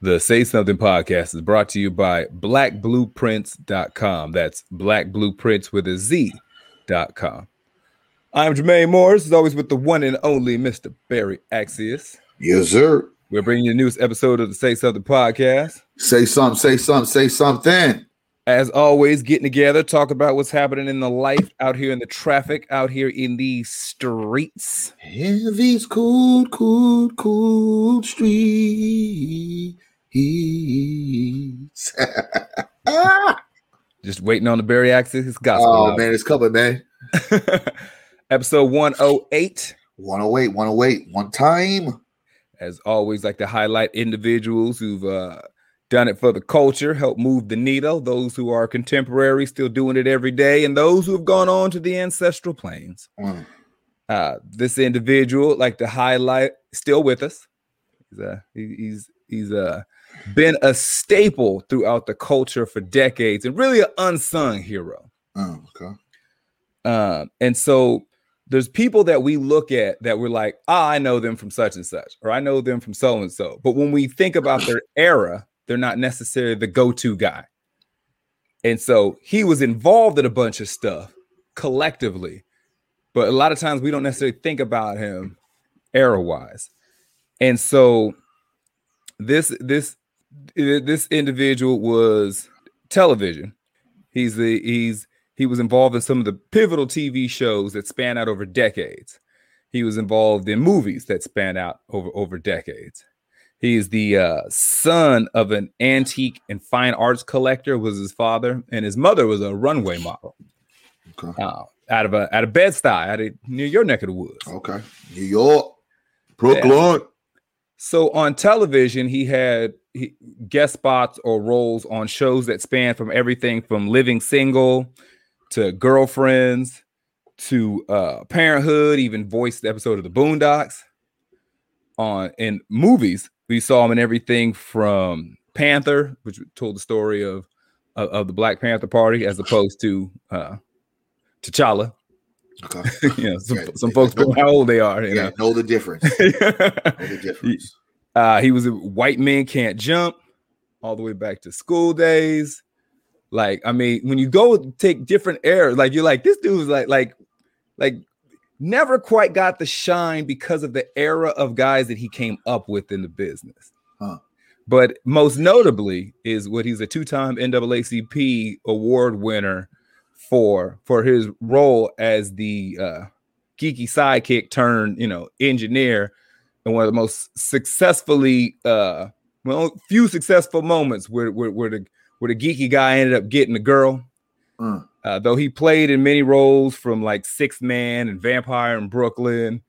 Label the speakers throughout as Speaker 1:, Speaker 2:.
Speaker 1: The Say Something podcast is brought to you by blackblueprints.com. That's blackblueprints with a Z.com. I'm Jermaine Morris, as always, with the one and only Mr. Barry Axius.
Speaker 2: Yes, sir.
Speaker 1: We're bringing you the newest episode of the Say Something podcast.
Speaker 2: Say something, say something, say something.
Speaker 1: As always, getting together, talk about what's happening in the life out here in the traffic, out here in the streets.
Speaker 2: In these cool, cool, cool streets.
Speaker 1: He just waiting on the Barry Axius gospel.
Speaker 2: oh, man, it's coming, man.
Speaker 1: Episode 108.
Speaker 2: 108, 108, one time.
Speaker 1: As always, like to highlight individuals who've uh, done it for the culture, help move the needle, those who are contemporary, still doing it every day, and those who have gone on to the ancestral planes.
Speaker 2: Mm.
Speaker 1: Uh, this individual, like to highlight, still with us. He's uh, he- he's he's uh, been a staple throughout the culture for decades, and really an unsung hero.
Speaker 2: Oh, okay.
Speaker 1: Um, and so there's people that we look at that we're like, ah, I know them from such and such, or I know them from so and so. But when we think about their era, they're not necessarily the go-to guy. And so he was involved in a bunch of stuff collectively, but a lot of times we don't necessarily think about him era-wise. And so this this this individual was television. He's the he's he was involved in some of the pivotal TV shows that span out over decades. He was involved in movies that span out over over decades. He is the uh, son of an antique and fine arts collector. Was his father, and his mother was a runway model
Speaker 2: Okay.
Speaker 1: uh, out of a out of Bed Stuy, out of near your neck of the woods.
Speaker 2: Okay. New York, Brooklyn.
Speaker 1: So on television, he had guest spots or roles on shows that span from everything from Living Single to Girlfriends to uh, Parenthood. Even voiced the episode of The Boondocks. On in movies, we saw him in everything from Panther, which told the story of of, of the Black Panther Party, as opposed to uh, T'Challa.
Speaker 2: Okay.
Speaker 1: you know, some,
Speaker 2: Yeah,
Speaker 1: some folks know how old they are. You
Speaker 2: Yeah, know the difference. Know the difference.
Speaker 1: Uh, he was a white man can't jump all the way back to school days. Like, I mean, when you go take different eras, like you're like, this dude was like, like, like never quite got the shine because of the era of guys that he came up with in the business.
Speaker 2: Huh.
Speaker 1: But most notably is what he's a two-time NAACP award winner for for his role as the uh, geeky sidekick turned, you know, engineer and one of the most successfully uh well few successful moments where where, where the where the geeky guy ended up getting the girl
Speaker 2: Mm.
Speaker 1: uh, though he played in many roles from like sixth man and vampire in brooklyn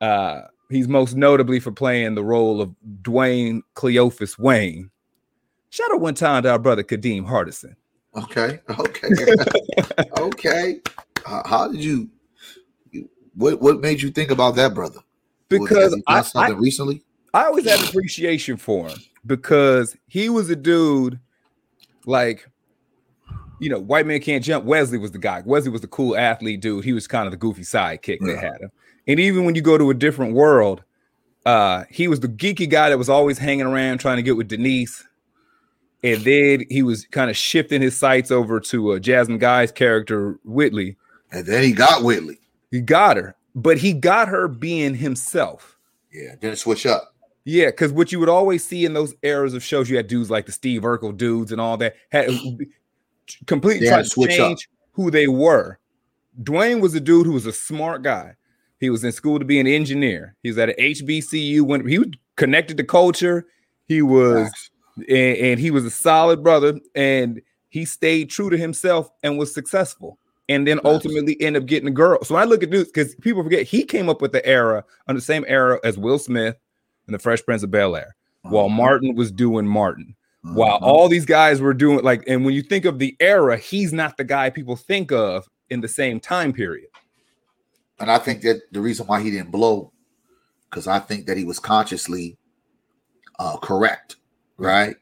Speaker 1: uh he's most notably for playing the role of dwayne cleophus wayne shout out one time to our brother kadeem hardison
Speaker 2: Okay. Okay. okay. Uh, how did you, you? What What made you think about that, brother?
Speaker 1: Because I, I,
Speaker 2: recently.
Speaker 1: I always had appreciation for him because he was a dude like, you know, white man can't jump. Wesley was the guy. Wesley was the cool athlete dude. He was kind of the goofy sidekick that had him. And even when you go to a different world, uh, he was the geeky guy that was always hanging around trying to get with Denise. And then he was kind of shifting his sights over to uh, Jasmine Guy's character, Whitley.
Speaker 2: And then he got Whitley.
Speaker 1: He got her, but he got her being himself.
Speaker 2: Yeah. Didn't switch up.
Speaker 1: Yeah, because what you would always see in those eras of shows, you had dudes like the Steve Urkel dudes and all that had completely
Speaker 2: had
Speaker 1: to
Speaker 2: switch up.
Speaker 1: who they were. Dwayne was a dude who was a smart guy. He was in school to be an engineer. He was at an HBCU when he was connected to culture. He was and, and he was a solid brother, and he stayed true to himself and was successful. And then ultimately end up getting a girl. So I look at dudes because people forget he came up with the era on the same era as Will Smith and the Fresh Prince of Bel Air, while
Speaker 2: Mhm.
Speaker 1: Martin was doing Martin. While
Speaker 2: Mhm.
Speaker 1: all these guys were doing like, and when you think of the era, he's not the guy people think of in the same time period.
Speaker 2: And I think that the reason why he didn't blow, because I think that he was consciously uh, correct, right?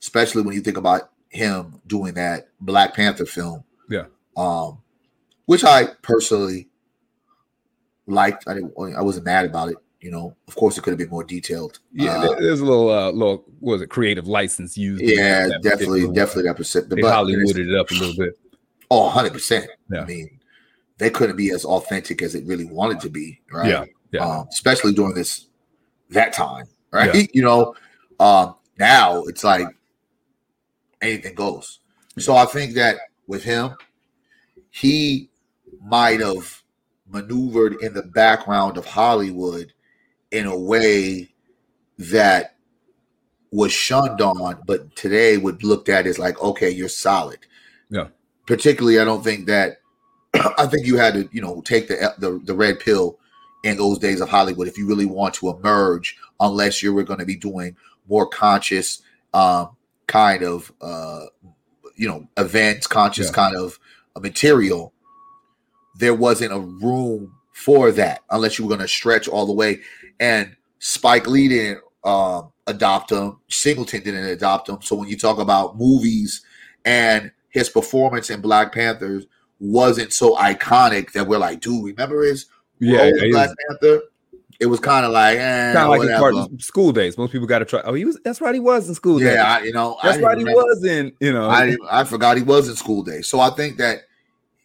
Speaker 2: Especially when you think about him doing that Black Panther film.
Speaker 1: Yeah.
Speaker 2: Um, which I personally liked. I didn't. I wasn't mad about it. You know, of course, it could have been more detailed.
Speaker 1: Yeah,
Speaker 2: Uh,
Speaker 1: there's a little uh little was it creative license used.
Speaker 2: yeah, definitely, definitely that percent.
Speaker 1: They
Speaker 2: but
Speaker 1: Hollywooded it up a little bit.
Speaker 2: Oh, 100 percent.
Speaker 1: Yeah.
Speaker 2: I mean, they couldn't be as authentic as it really wanted to be, right?
Speaker 1: Yeah, yeah.
Speaker 2: Um, especially during this that time, right? You know, um, now it's like anything goes. So I think that with him, he might have maneuvered in the background of Hollywood in a way that was shunned on, but today would looked at as like, okay, you're solid.
Speaker 1: Yeah.
Speaker 2: Particularly, I don't think that. I think you had to, you know, take the the, the red pill in those days of Hollywood if you really want to emerge, unless you were going to be doing more conscious, um, kind of, uh, you know, events, conscious
Speaker 1: Yeah.
Speaker 2: kind of material. There wasn't a room for that unless you were going to stretch all the way. And Spike Lee didn't um, adopt him. Singleton didn't adopt him. So when you talk about movies and his performance in Black Panthers wasn't so iconic that we're like, dude, remember his
Speaker 1: Yeah,
Speaker 2: role
Speaker 1: yeah,
Speaker 2: in Black Panther? It was kind of like, eh,
Speaker 1: kind of like his part school days. Most people got to try. Oh, he was. That's right. He was in school days.
Speaker 2: yeah, I, you know,
Speaker 1: that's right. He was in. You know.
Speaker 2: I I forgot he was in school days. So I think that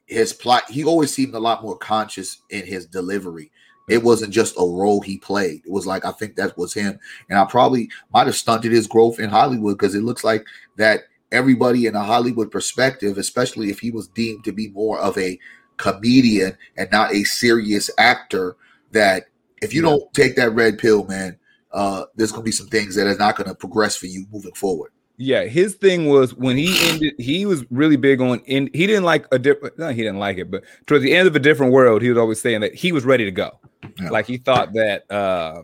Speaker 2: his plot he always seemed a lot more conscious in his delivery. It wasn't just a role he played. It was like I think that was him. And I probably might have stunted his growth in Hollywood because it looks like that everybody in a Hollywood perspective, especially if he was deemed to be more of a comedian and not a serious actor, that if you
Speaker 1: Yeah.
Speaker 2: don't take that red pill, man, uh, there's gonna be some things that are not gonna progress for you moving forward.
Speaker 1: Yeah, his thing was when he ended, he was really big on in he didn't like a different no, he didn't like it, but towards the end of a different world, he was always saying that he was ready to go.
Speaker 2: Yeah.
Speaker 1: Like he thought that uh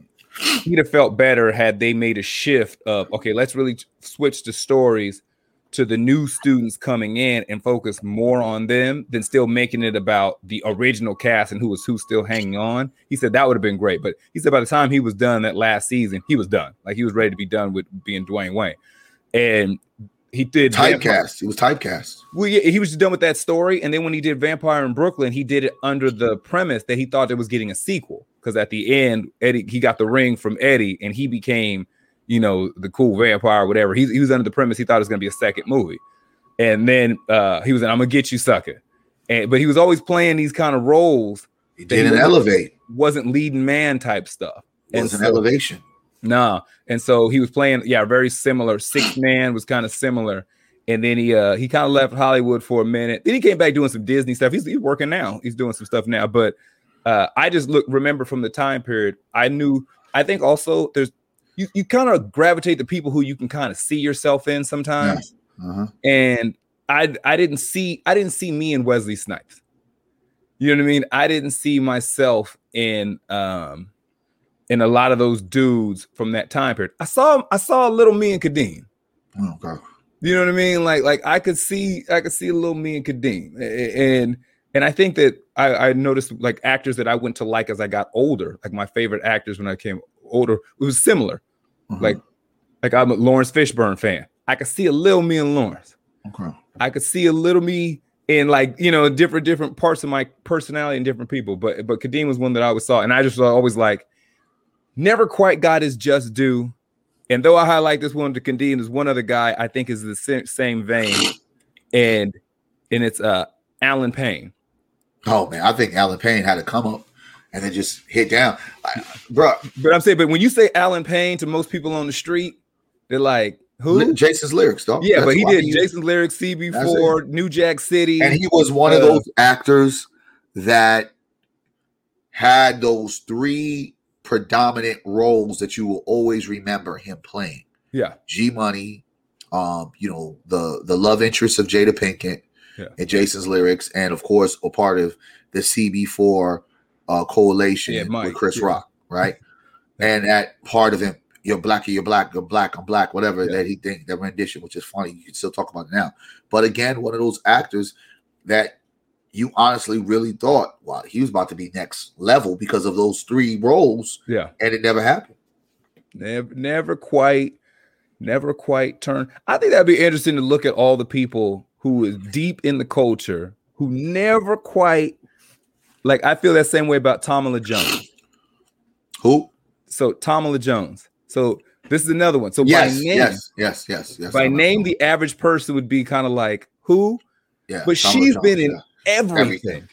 Speaker 1: he'd have felt better had they made a shift of okay, let's really switch the stories to the new students coming in and focus more on them than still making it about the original cast and who was who still hanging on. He said that would have been great, but he said by the time he was done that last season, he was done. Like he was ready to be done with being Dwayne Wayne. And he did Vampire-
Speaker 2: Typecast. It was typecast.
Speaker 1: well, yeah, he was just done with that story, and then when he did Vampire in Brooklyn, he did it under the premise that he thought it was getting a sequel. Because at the end, Eddie he got the ring from Eddie, and he became, you know, the cool vampire, or whatever. He, he was under the premise he thought it was going to be a second movie, and then uh, he was like, "I'm gonna get you, sucker," and but he was always playing these kind of roles,
Speaker 2: He didn't
Speaker 1: was-
Speaker 2: elevate.
Speaker 1: wasn't leading man type stuff.
Speaker 2: It
Speaker 1: And
Speaker 2: was an
Speaker 1: so-
Speaker 2: elevation.
Speaker 1: Nah. And so he was playing, yeah, very similar. Six Man was kind of similar. And then he uh he kind of left Hollywood for a minute. Then he came back doing some Disney stuff. He's, he's working now. He's doing some stuff now. But uh I just look remember from the time period, I knew I think also there's you, you kind of gravitate to people who you can kind of see yourself in sometimes.
Speaker 2: Uh-huh.
Speaker 1: And I I didn't see I didn't see me in Wesley Snipes. You know what I mean? I didn't see myself in um in a lot of those dudes from that time period. I saw I saw a little me and Kadeem.
Speaker 2: Oh, God.
Speaker 1: You know what I mean? Like like I could see I could see a little me and Kadeem. And and I think that I, I noticed like actors that I went to like as I got older, like my favorite actors when I came older, it was similar.
Speaker 2: Uh-huh.
Speaker 1: Like like I'm a Laurence Fishburne fan. I could see a little me in Laurence.
Speaker 2: okay.
Speaker 1: I could see a little me in like you know different different parts of my personality and different people. But but Kadeem was one that I always saw, and I just was always like never quite got his just due. And though I highlight this one to Kadeem, there's one other guy I think is the same vein, and and it's uh Allen Payne.
Speaker 2: Oh man, I think Allen Payne had to come up and then just hit down, like, bro.
Speaker 1: But I'm saying, but when you say Allen Payne to most people on the street, they're like, who?
Speaker 2: Jason's lyrics, dog.
Speaker 1: yeah,
Speaker 2: That's
Speaker 1: but he did Jason's lyrics, CB4, New Jack City,
Speaker 2: and he was one of
Speaker 1: Uh,
Speaker 2: those actors that had those three predominant roles that you will always remember him playing.
Speaker 1: yeah,
Speaker 2: G Money, um, you know, the the love interest of Jada Pinkett
Speaker 1: Yeah.
Speaker 2: and Jason's lyrics, and of course, a part of the CB4 uh, coalition
Speaker 1: Yeah, Mike,
Speaker 2: with Chris
Speaker 1: yeah.
Speaker 2: Rock, right? And that part of him, you're black, you're black, you're black, I'm black, whatever
Speaker 1: Yeah.
Speaker 2: that he think that rendition, which is funny. You can still talk about it now. But again, one of those actors that you honestly really thought, wow, he was about to be next level because of those three roles,
Speaker 1: yeah.
Speaker 2: and it never happened.
Speaker 1: Never, never quite, never quite turn. I think that'd be interesting to look at all the people who is deep in the culture who never quite like. I feel that same way about Tamala Jones.
Speaker 2: Who?
Speaker 1: So Tamala Jones. So this is another one. So
Speaker 2: yes,
Speaker 1: by name,
Speaker 2: yes, yes, yes, yes.
Speaker 1: by
Speaker 2: I'm-
Speaker 1: name, the average person would be kind of like who,
Speaker 2: yeah,
Speaker 1: but
Speaker 2: Tamala
Speaker 1: she's
Speaker 2: Jones,
Speaker 1: been in
Speaker 2: yeah.
Speaker 1: everything.
Speaker 2: Everything.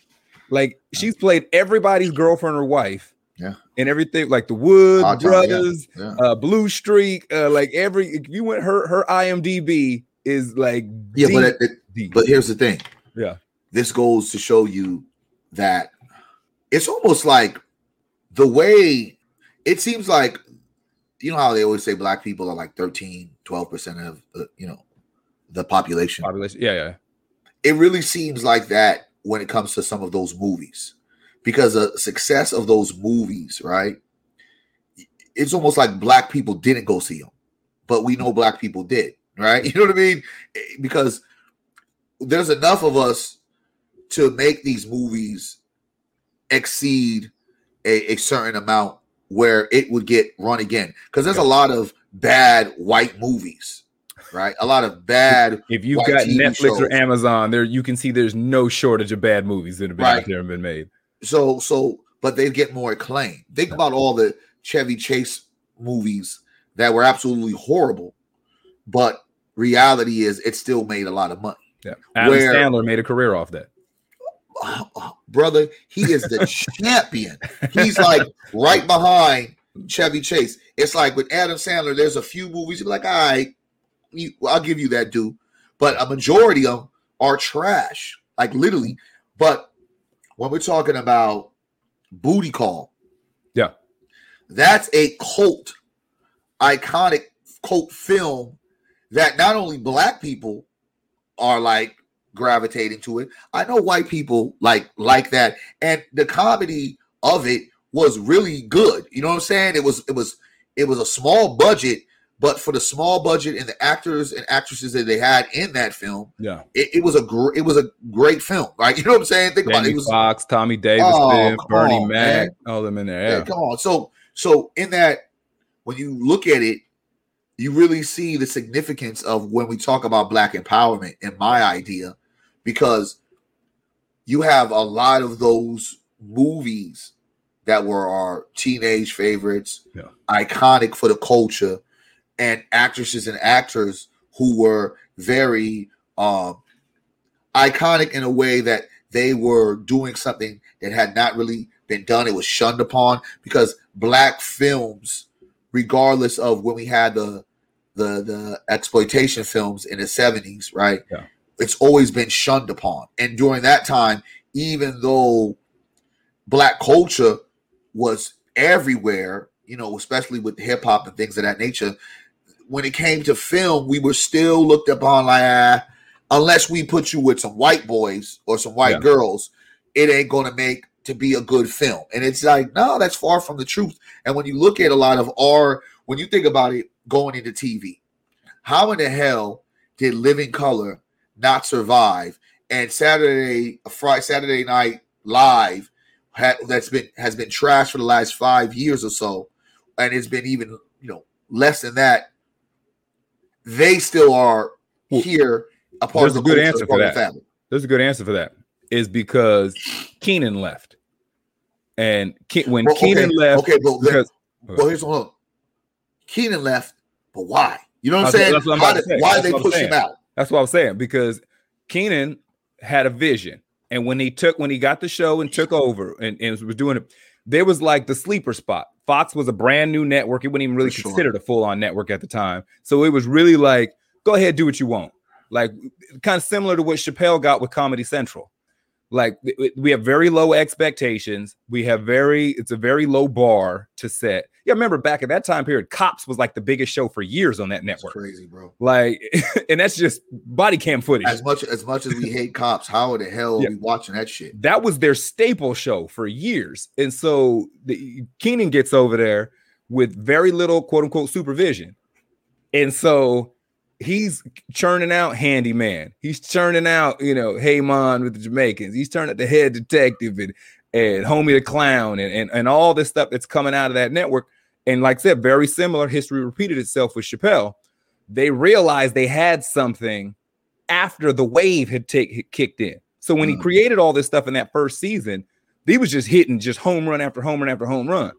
Speaker 1: Like she's played everybody's girlfriend or wife.
Speaker 2: Yeah.
Speaker 1: And everything like the Wood
Speaker 2: Hard Time, yeah,
Speaker 1: Brothers,
Speaker 2: yeah.
Speaker 1: uh, Blue Streak, uh, like every if you went her her IMDb is like
Speaker 2: Yeah, but it, it-
Speaker 1: deep.
Speaker 2: but here's the thing.
Speaker 1: Yeah.
Speaker 2: This goes to show you that it's almost like the way it seems like you know how they always say black people are like 13, 12% of uh, you know the population.
Speaker 1: population. Yeah, yeah.
Speaker 2: It really seems like that when it comes to some of those movies. Because the success of those movies, right? It's almost like black people didn't go see them, but we know black people did, right? You know what I mean? Because there's enough of us to make these movies exceed a, a certain amount where it would get run again. Because there's a lot of bad white movies, right? A lot of bad
Speaker 1: If you've got
Speaker 2: TV
Speaker 1: Netflix or. Amazon, there you can see there's no shortage of bad movies that have been out there and been made.
Speaker 2: So so but they get more acclaim. Think about all the Chevy Chase movies that were absolutely horrible, but reality is it still made a lot of money.
Speaker 1: Yeah. Adam
Speaker 2: Where-
Speaker 1: Sandler made a career off that.
Speaker 2: Brother, he is the champion. He's like right behind Chevy Chase. It's like with Adam Sandler, there's a few movies you're like, all right, you, I'll give you that, dude. But a majority of them are trash, like literally. But when we're talking about Booty Call,
Speaker 1: Yeah.
Speaker 2: that's a cult, iconic cult film that not only black people are like gravitating to it. I know white people like like that, and the comedy of it was really good. You know what I'm saying? It was it was it was a small budget, but for the small budget and the actors and actresses that they had in that film,
Speaker 1: Yeah.
Speaker 2: it, it was a gr- it was a great film. Right? You know what I'm saying? Think about it. It was
Speaker 1: Foxx, Tommy Davidson,
Speaker 2: Oh,
Speaker 1: Bernie
Speaker 2: on,
Speaker 1: Mac, all them in there.
Speaker 2: yeah,
Speaker 1: Yeah.
Speaker 2: come on. So so in that, when you look at it, you really see the significance of when we talk about black empowerment in my idea, because you have a lot of those movies that were our teenage favorites,
Speaker 1: Yeah.
Speaker 2: iconic for the culture, and actresses and actors who were very um iconic in a way that they were doing something that had not really been done. It was shunned upon because black films, regardless of when we had the the the exploitation films in the 70s, right?
Speaker 1: Yeah.
Speaker 2: It's always been shunned upon. And during that time, even though black culture was everywhere, you know, especially with hip hop and things of that nature, when it came to film, we were still looked upon like, ah, unless we put you with some white boys or some white
Speaker 1: Yeah.
Speaker 2: girls, it ain't going to make to be a good film. And it's like, no, that's far from the truth. And when you look at a lot of our, when you think about it going into TV, how in the hell did Living Color not survive? And Saturday, Friday, Saturday Night Live, ha, that's been has been trashed for the last five years or so, and it's been even you know less than that. They still are here, a part of
Speaker 1: there's
Speaker 2: the
Speaker 1: a good answer for that.
Speaker 2: family.
Speaker 1: There's a good answer for that. Is because Keenen left. And Ke- when
Speaker 2: Well,
Speaker 1: Keenen
Speaker 2: okay,
Speaker 1: left,
Speaker 2: okay, but
Speaker 1: because
Speaker 2: well, here's one. Keenen left, but why? You know what I'm saying?
Speaker 1: what I'm
Speaker 2: How did-
Speaker 1: say.
Speaker 2: why
Speaker 1: That's
Speaker 2: did they push him out?
Speaker 1: That's what I was saying because Keenen had a vision, and when he took when he got the show and took over and, and was doing it, there was like the sleeper spot. Fox was a brand new network; it wasn't even really
Speaker 2: sure.
Speaker 1: considered a full on network at the time. So it was really like, go ahead, do what you want. Like kind of similar to what Chappelle got with Comedy Central. Like we have very low expectations. We have very it's a very low bar to set. Yeah, remember back at that time period, Cops was like the biggest show for years on that network.
Speaker 2: crazy, bro.
Speaker 1: Like, and that's just body cam footage.
Speaker 2: As much as much as we hate cops, how the hell
Speaker 1: Yeah.
Speaker 2: are we watching that shit?
Speaker 1: that was their staple show for years. And so the, Keenen gets over there with very little quote unquote supervision. And so he's churning out handyman. He's churning out, you know, Hey Man with the Jamaicans. He's turning out the head detective and, and Homie the Clown and, and, and all this stuff that's coming out of that network. And like I said, very similar history repeated itself with Chappelle. They realized they had something after the wave had take, kicked in. So when he
Speaker 2: Mm.
Speaker 1: created all this stuff in that first season, he was just hitting just home run after home run after home run.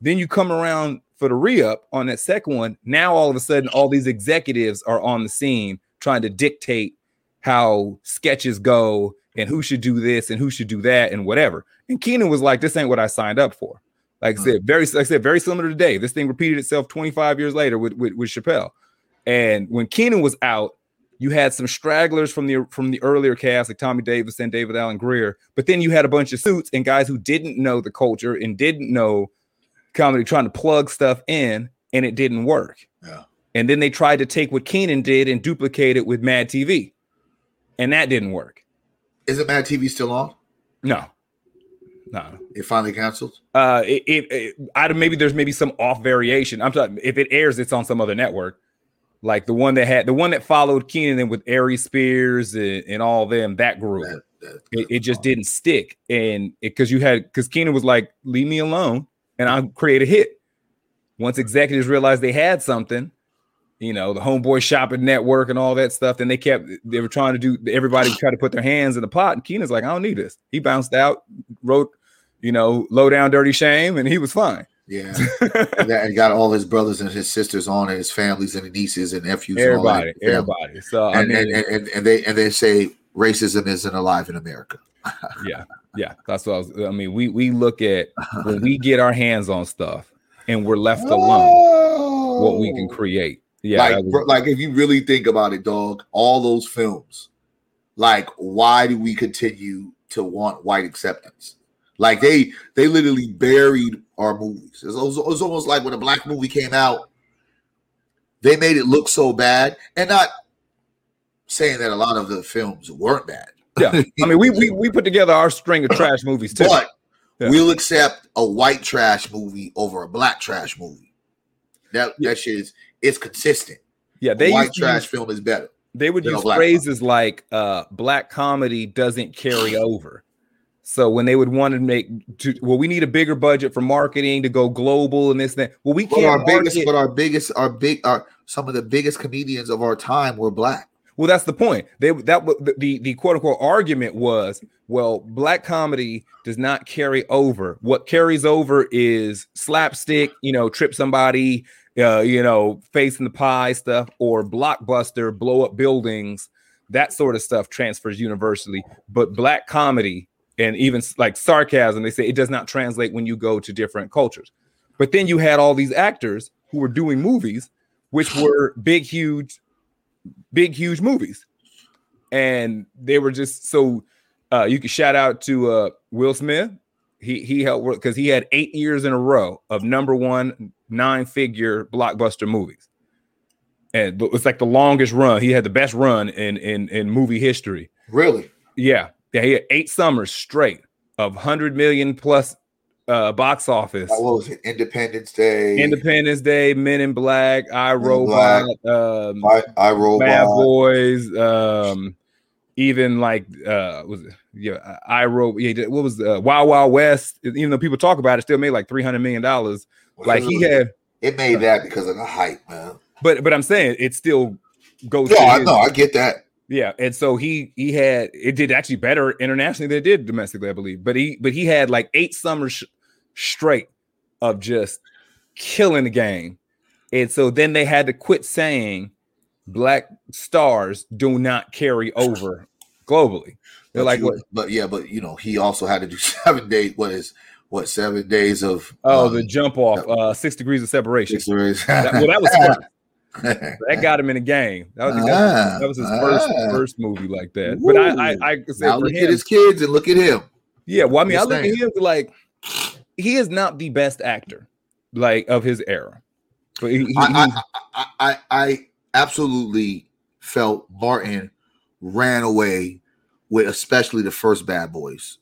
Speaker 1: Then you come around for the re-up on that second one. Now all of a sudden, all these executives are on the scene trying to dictate how sketches go and who should do this and who should do that and whatever. And Keenen was like, "This ain't what I signed up for." Like I hmm. said, very like I said, very similar today. This thing repeated itself 25 years later with with, with Chappelle. And when Keenen was out, you had some stragglers from the from the earlier cast, like Tommy Davis and David Alan Grier. But then you had a bunch of suits and guys who didn't know the culture and didn't know comedy, trying to plug stuff in, and it didn't work.
Speaker 2: Yeah.
Speaker 1: And then they tried to take what Keenen did and duplicate it with Mad TV, and that didn't work.
Speaker 2: Isn't Mad TV still on?
Speaker 1: No, no.
Speaker 2: It finally canceled.
Speaker 1: Uh, it, it, it I maybe there's maybe some off variation. I'm talking if it airs, it's on some other network, like the one that had the one that followed Keenen and with Aries Spears and, and all them that group.
Speaker 2: That- that-
Speaker 1: it, it just didn't stick, and because you had because Keenen was like, "Leave me alone," and I'll create a hit. Once executives realized they had something, you know, the Homeboy Shopping Network and all that stuff, then they kept they were trying to do everybody tried to put their hands in the pot, and Keenen's like, "I don't need this." He bounced out, wrote, you know, low down, dirty shame, and he was fine.
Speaker 2: Yeah, and got all his brothers and his sisters on, and his families and nieces and nephews. and
Speaker 1: everybody, everybody. So I mean,
Speaker 2: and, and, and, and they and they say racism isn't alive in America.
Speaker 1: yeah, yeah, that's what I was. I mean, we we look at when we get our hands on stuff and we're left alone, what we can oh. create. Yeah,
Speaker 2: like,
Speaker 1: was-
Speaker 2: like if you really think about it, dog, all those films, like, why do we continue to want white acceptance? Like they they literally buried our movies. It's, almost- it's almost like when a black movie came out, they made it look so bad, and not saying that a lot of the films weren't bad,
Speaker 1: yeah. I mean, we we we put together our string of trash movies too.
Speaker 2: but
Speaker 1: Yeah.
Speaker 2: we'll accept a white trash movie over a black trash movie. That
Speaker 1: Yeah.
Speaker 2: that shit is it's consistent.
Speaker 1: yeah,
Speaker 2: They
Speaker 1: they
Speaker 2: white trash
Speaker 1: use-
Speaker 2: film is better.
Speaker 1: they would use phrases like uh black comedy doesn't carry over so when they would want to make to, well we need a bigger budget for marketing to go global and this and that well we
Speaker 2: But
Speaker 1: can't
Speaker 2: our biggest, but our biggest, our big, our some of the biggest comedians of our time were black.
Speaker 1: Well that's the point. They that the, the quote unquote argument was well black comedy does not carry over. What carries over is slapstick you know trip somebody uh you know facing the pie stuff or blockbuster blow up buildings that sort of stuff transfers universally. But black comedy and even like sarcasm they say it does not translate when you go to different cultures. But then you had all these actors who were doing movies which were big huge big huge movies. And they were just so uh you can shout out to uh will smith. He he helped work because he had eight years in a row of number one nine figure blockbuster movies. And but it's like the longest run. He had the best run in in in movie history.
Speaker 2: Really?
Speaker 1: yeah. Yeah he had eight summers straight of 100 million plus uh box office
Speaker 2: what was it? Independence Day.
Speaker 1: independence day men in black i
Speaker 2: in
Speaker 1: robot um
Speaker 2: I, I Robot.
Speaker 1: Bad Boys, um, even like uh, was it yeah, I wrote yeah, what was uh, Wild Wild West? Even though people talk about it, still made like three hundred million dollars. Like he had,
Speaker 2: It made that because of the hype, man.
Speaker 1: but but I'm saying it still goes.
Speaker 2: No, I know. I get that.
Speaker 1: Yeah, and so he he had it did actually better internationally than it did domestically, I believe. But he but he had like eight summers sh- straight of just killing the game, and so then they had to quit saying black stars do not carry over globally. They're
Speaker 2: But
Speaker 1: like,
Speaker 2: you- But yeah, but you know, he also had to do seven days. What is what seven days of?
Speaker 1: Oh,
Speaker 2: uh,
Speaker 1: the jump off, uh, six degrees of separation.
Speaker 2: six days.
Speaker 1: That, well, that was that got him in the game. That was, that was, that was his first
Speaker 2: Ah.
Speaker 1: first movie like that. But I I, I say
Speaker 2: now look
Speaker 1: him,
Speaker 2: at his kids and look at him.
Speaker 1: Yeah, well, I mean, I look at him like he is not the best actor, like of his era. But he, he-
Speaker 2: I, I, I, I, I absolutely felt Martin ran away with especially the first Bad Boys,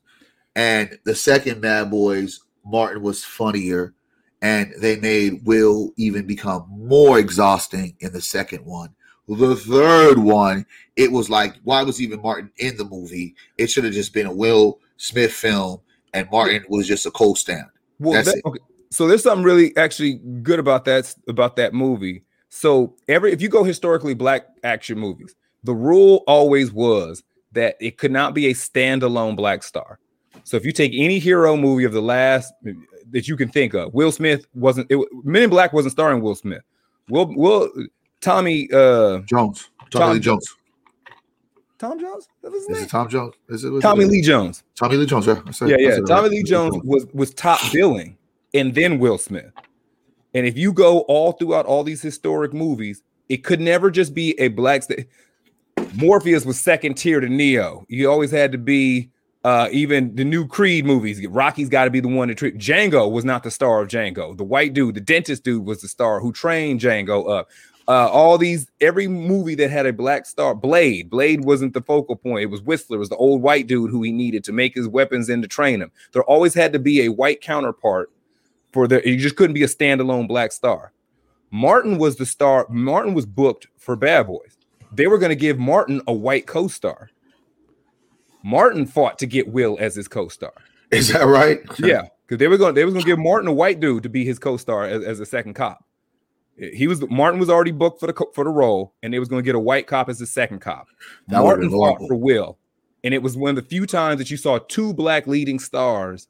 Speaker 2: and the second Bad Boys. Martin was funnier, and they made Will even become more exhausting in the second one. The third one, it was like, why was even Martin in the movie? It should have just been a Will Smith film, and Martin was just a co-stand.
Speaker 1: well,
Speaker 2: that's
Speaker 1: that- okay. So there's something really actually good about that about that movie. So every if you go historically black action movies, the rule always was that it could not be a standalone black star. So if you take any hero movie of the last that you can think of. Will Smith wasn't. It, Men in Black wasn't starring Will Smith. Will Will Tommy uh
Speaker 2: Jones, Tommy
Speaker 1: Tom-
Speaker 2: Jones.
Speaker 1: Tom Jones? That was his
Speaker 2: Is
Speaker 1: name?
Speaker 2: it Tom Jones? Is it was
Speaker 1: Tommy Lee Jones.
Speaker 2: Tommy Lee Jones. Yeah, I said-
Speaker 1: Yeah, yeah. Tommy
Speaker 2: right.
Speaker 1: Lee Jones was was top billing, and then Will Smith. And if you go all throughout all these historic movies, it could never just be a black. St- Morpheus was second tier to Neo. You always had to be. Uh, even the new Creed movies, Rocky's got to be the one to treat. Django was not the star of Django. The white dude, the dentist dude, was the star who trained Django up. Uh, all these, every movie that had a black star, Blade, Blade wasn't the focal point. It was Whistler, it was the old white dude who he needed to make his weapons and to train him. There always had to be a white counterpart for the. You just couldn't be a standalone black star. Martin was the star. Martin was booked for Bad Boys. They were going to give Martin a white co-star. Martin fought to get Will as his co-star.
Speaker 2: Is that right?
Speaker 1: Yeah, because they were going. They was going to give Martin a white dude to be his co-star as, as a second cop. He was Martin was already booked for the for the role, and they was going to get a white cop as the second cop.
Speaker 2: That
Speaker 1: Martin fought for Will, and it was one of the few times that you saw two black leading stars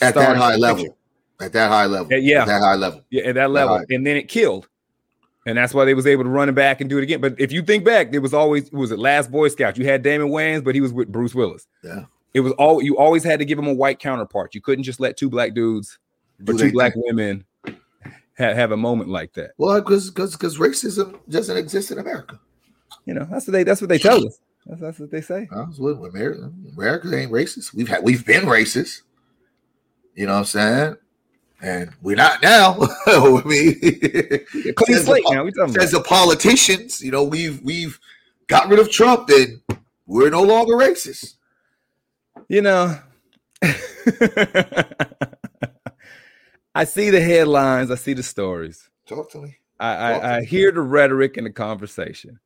Speaker 2: At that high level.
Speaker 1: picture.
Speaker 2: At that high level.
Speaker 1: Yeah, yeah.
Speaker 2: At that high level.
Speaker 1: Yeah, at that level,
Speaker 2: Right.
Speaker 1: and then it killed, and that's why they was able to run it back and do it again. But if you think back, there was always it was it Last Boy Scout? You had Damon Wayans, but he was with Bruce Willis.
Speaker 2: Yeah.
Speaker 1: It was all you always had to give him a white counterpart. You couldn't just let two black dudes
Speaker 2: Do
Speaker 1: or two black women have, have a moment like that.
Speaker 2: Well, because because because racism doesn't exist in America.
Speaker 1: You know, that's what they that's what they tell us. That's, that's what they say.
Speaker 2: What America, America ain't racist. We've had we've been racist. You know what I'm saying? And we're not now. I mean,
Speaker 1: Clean slate now. We talking
Speaker 2: says the politicians. You know, we've we've got rid of Trump, and we're no longer racist.
Speaker 1: You know, I see the headlines. I see the stories.
Speaker 2: Talk to me.
Speaker 1: I,
Speaker 2: Talk to
Speaker 1: I, I
Speaker 2: me.
Speaker 1: hear the rhetoric and the conversation.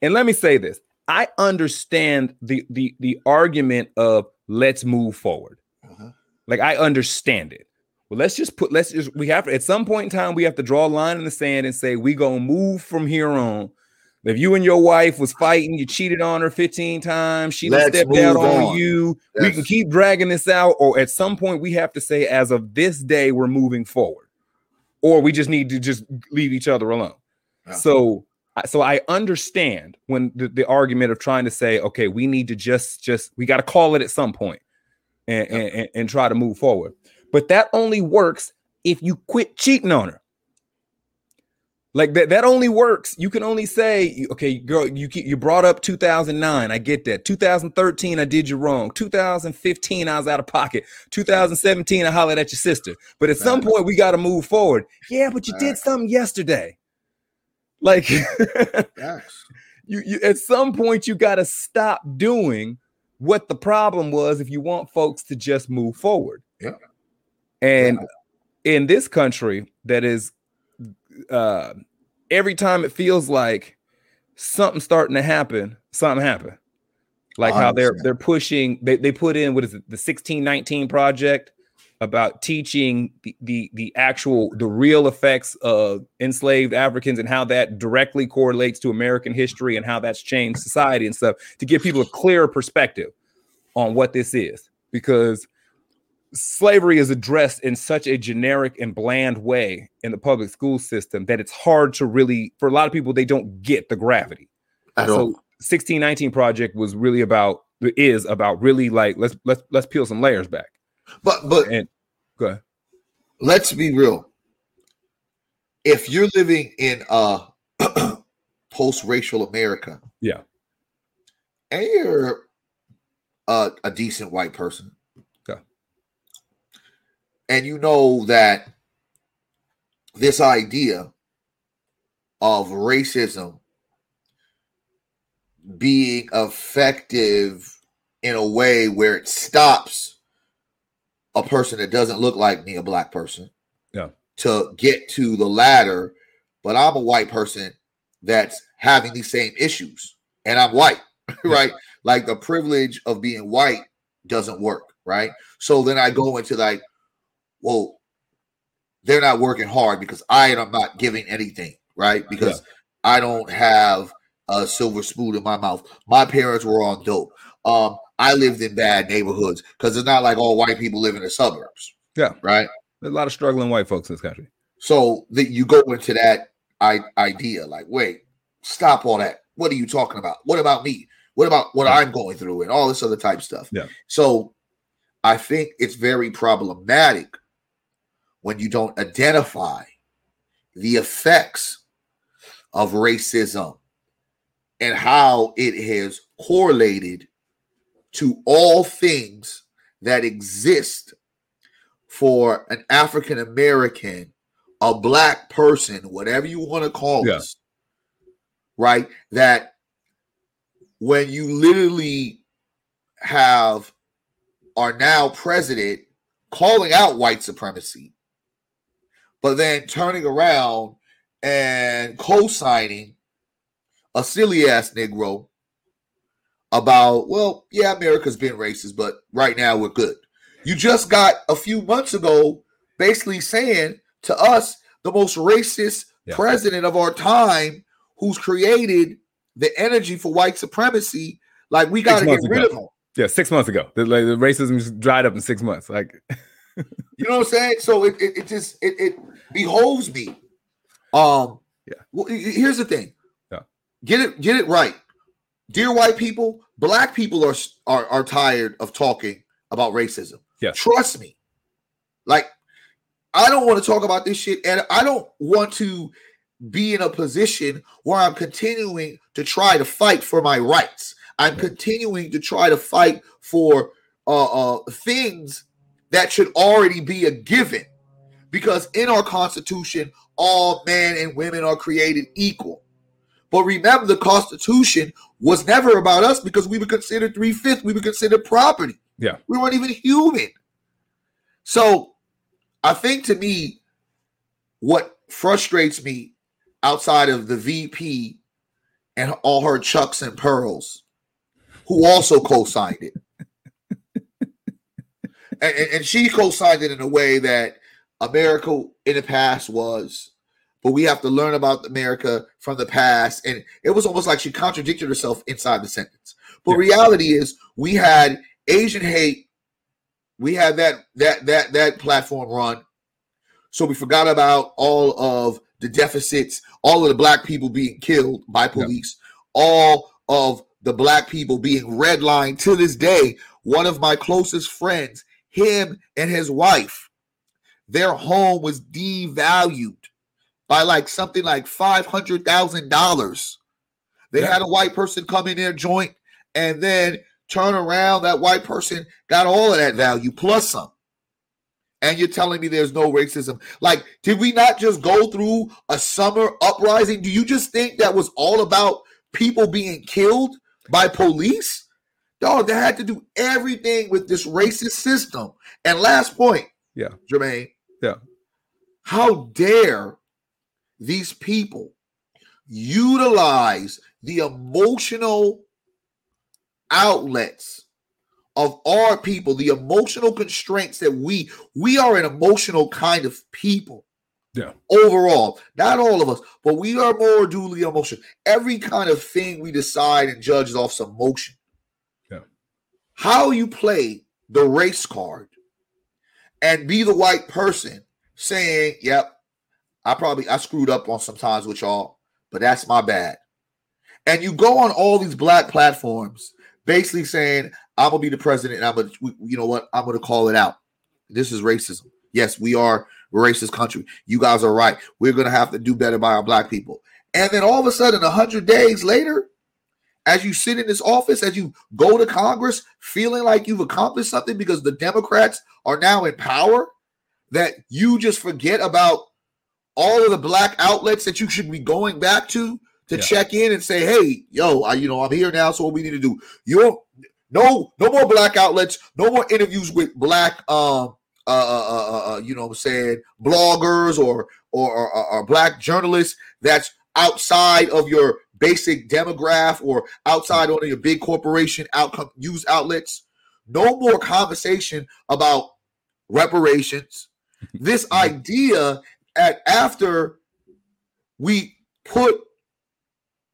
Speaker 1: And let me say this: I understand the the the argument of let's move forward.
Speaker 2: Uh-huh.
Speaker 1: Like I understand it. Well, let's just put let's just we have to, at some point in time we have to draw a line in the sand and say we gonna move from here on. If you and your wife was fighting, you cheated on her 15 times, she
Speaker 2: Let's
Speaker 1: stepped out on
Speaker 2: on.
Speaker 1: you. We can keep dragging this out, or at some point we have to say, as of this day, we're moving forward, or we just need to just leave each other alone.
Speaker 2: Yeah.
Speaker 1: So, I- so I understand when the, the argument of trying to say, okay, we need to just just we got to call it at some point and,
Speaker 2: Yeah.
Speaker 1: and, and and try to move forward. But that only works if you quit cheating on her. Like that, that only works. You can only say, okay, girl, you you brought up 2009. I get that. 2013, I did you wrong. 2015, I was out of pocket. 2017, I hollered at your sister. But at some point, we got to move forward. Yeah, but you did something yesterday. Like you, you at some point, you got to stop doing what the problem was if you want folks to just move forward.
Speaker 2: Yeah.
Speaker 1: And in this country that is uh every time it feels like something's starting to happen, something happened. Like how they're they're pushing, they, they put in what is it, the 1619 project about teaching the, the the actual the real effects of enslaved Africans and how that directly correlates to American history and how that's changed society and stuff to give people a clearer perspective on what this is because slavery is addressed in such a generic and bland way in the public school system that it's hard to really for a lot of people they don't get the gravity
Speaker 2: At
Speaker 1: so
Speaker 2: all.
Speaker 1: 1619 project was really about is about really like let's let's let's peel some layers back
Speaker 2: But but
Speaker 1: and go ahead.
Speaker 2: let's be real. If you're living in uh, a post-racial America,
Speaker 1: Yeah.
Speaker 2: and you're a, a decent white person. And you know that this idea of racism being effective in a way where it stops a person that doesn't look like me, a black person,
Speaker 1: Yeah.
Speaker 2: to get to the ladder, but I'm a white person that's having these same issues, and I'm white, right? Like the privilege of being white doesn't work, right? So then I go into like, well, they're not working hard because I am not giving anything, right? Because I don't have a silver spoon in my mouth. My parents were on dope. Um, I lived in bad neighborhoods because it's not like all white people live in the suburbs.
Speaker 1: Yeah.
Speaker 2: Right.
Speaker 1: There's a lot of struggling white folks in this country.
Speaker 2: So that you go into that I- idea, like, wait, stop all that. What are you talking about? What about me? What about what I'm going through and all this other type stuff?
Speaker 1: Yeah.
Speaker 2: So I think it's very problematic when you don't identify the effects of racism and how it has correlated to all things that exist for an African American, a black person, whatever you want to call
Speaker 1: Yeah.
Speaker 2: us, right? That when you literally have are now president calling out white supremacy, but then turning around and co-signing a silly ass Negro about, well, yeah, America's been racist, but right now we're good. You just got a few months ago basically saying to us the most racist
Speaker 1: Yeah.
Speaker 2: president of our time who's created the energy for white supremacy. Like we got to get rid
Speaker 1: ago.
Speaker 2: of him.
Speaker 1: Yeah, six months ago. The, like, the racism just dried up in six months. Like,
Speaker 2: You know what I'm saying? So it it, it just it, it behoves me. Um
Speaker 1: Yeah.
Speaker 2: Well, he- he- here's the thing.
Speaker 1: Yeah.
Speaker 2: Get it get it right. Dear white people, black people are are are tired of talking about racism.
Speaker 1: Yeah.
Speaker 2: Trust me. Like I don't want to talk about this shit and I don't want to be in a position where I'm continuing to try to fight for my rights. I'm continuing to try to fight for uh, uh, things that should already be a given. Because in our constitution all men and women are created equal. But remember the constitution was never about us because we were considered three-fifths. We were considered property.
Speaker 1: Yeah.
Speaker 2: we weren't even human. So i think to me what frustrates me outside of the vp and all her chucks and pearls who also co-signed it and, and, she co-signed it in a way that America in the past was, but we have to learn about America from the past. And it was almost like she contradicted herself inside the sentence. But
Speaker 1: Yeah.
Speaker 2: reality is, we had Asian hate, we had that that that that platform run. So we forgot about all of the deficits, all of the black people being killed by police, all of the black people being redlined to this day. One of my closest friends, him and his wife, their home was devalued by like something like five hundred thousand dollars. They
Speaker 1: Yeah.
Speaker 2: had a white person come in their joint and then turn around. That white person got all of that value plus some. And you're telling me there's no racism? Like, did we not just go through a summer uprising? Do you just think that was all about people being killed by police? Dog, they had to do everything with this racist system. And last point,
Speaker 1: Yeah.
Speaker 2: Jermaine.
Speaker 1: Yeah.
Speaker 2: How dare these people utilize the emotional outlets of our people, the emotional constraints that we we are an emotional kind of people.
Speaker 1: Yeah.
Speaker 2: Overall, not all of us, but we are more duly emotional. Every kind of thing we decide and judge is off some emotion. How you play the race card and be the white person saying, "Yep, I probably I screwed up on sometimes with y'all, but that's my bad." And you go on all these black platforms basically saying, I'm gonna be the president, and I'm gonna, you know what, I'm gonna call it out. This is racism. Yes, we are a racist country. You guys are right. We're gonna have to do better by our black people. And then all of a sudden, hundred days later, as you sit in this office, as you go to Congress, feeling like you've accomplished something because the Democrats are now in power, that you just forget about all of the black outlets that you should be going back to to
Speaker 1: Yeah.
Speaker 2: check in and say, "Hey, yo, I, you know, I'm here now. So what we need to do? You no, no more black outlets, no more interviews with black, um, uh, uh, uh, uh you know, I'm saying bloggers or or, or or black journalists that's outside of your basic demographic or outside of your big corporation outcome use outlets. No more conversation about reparations. This idea at after we put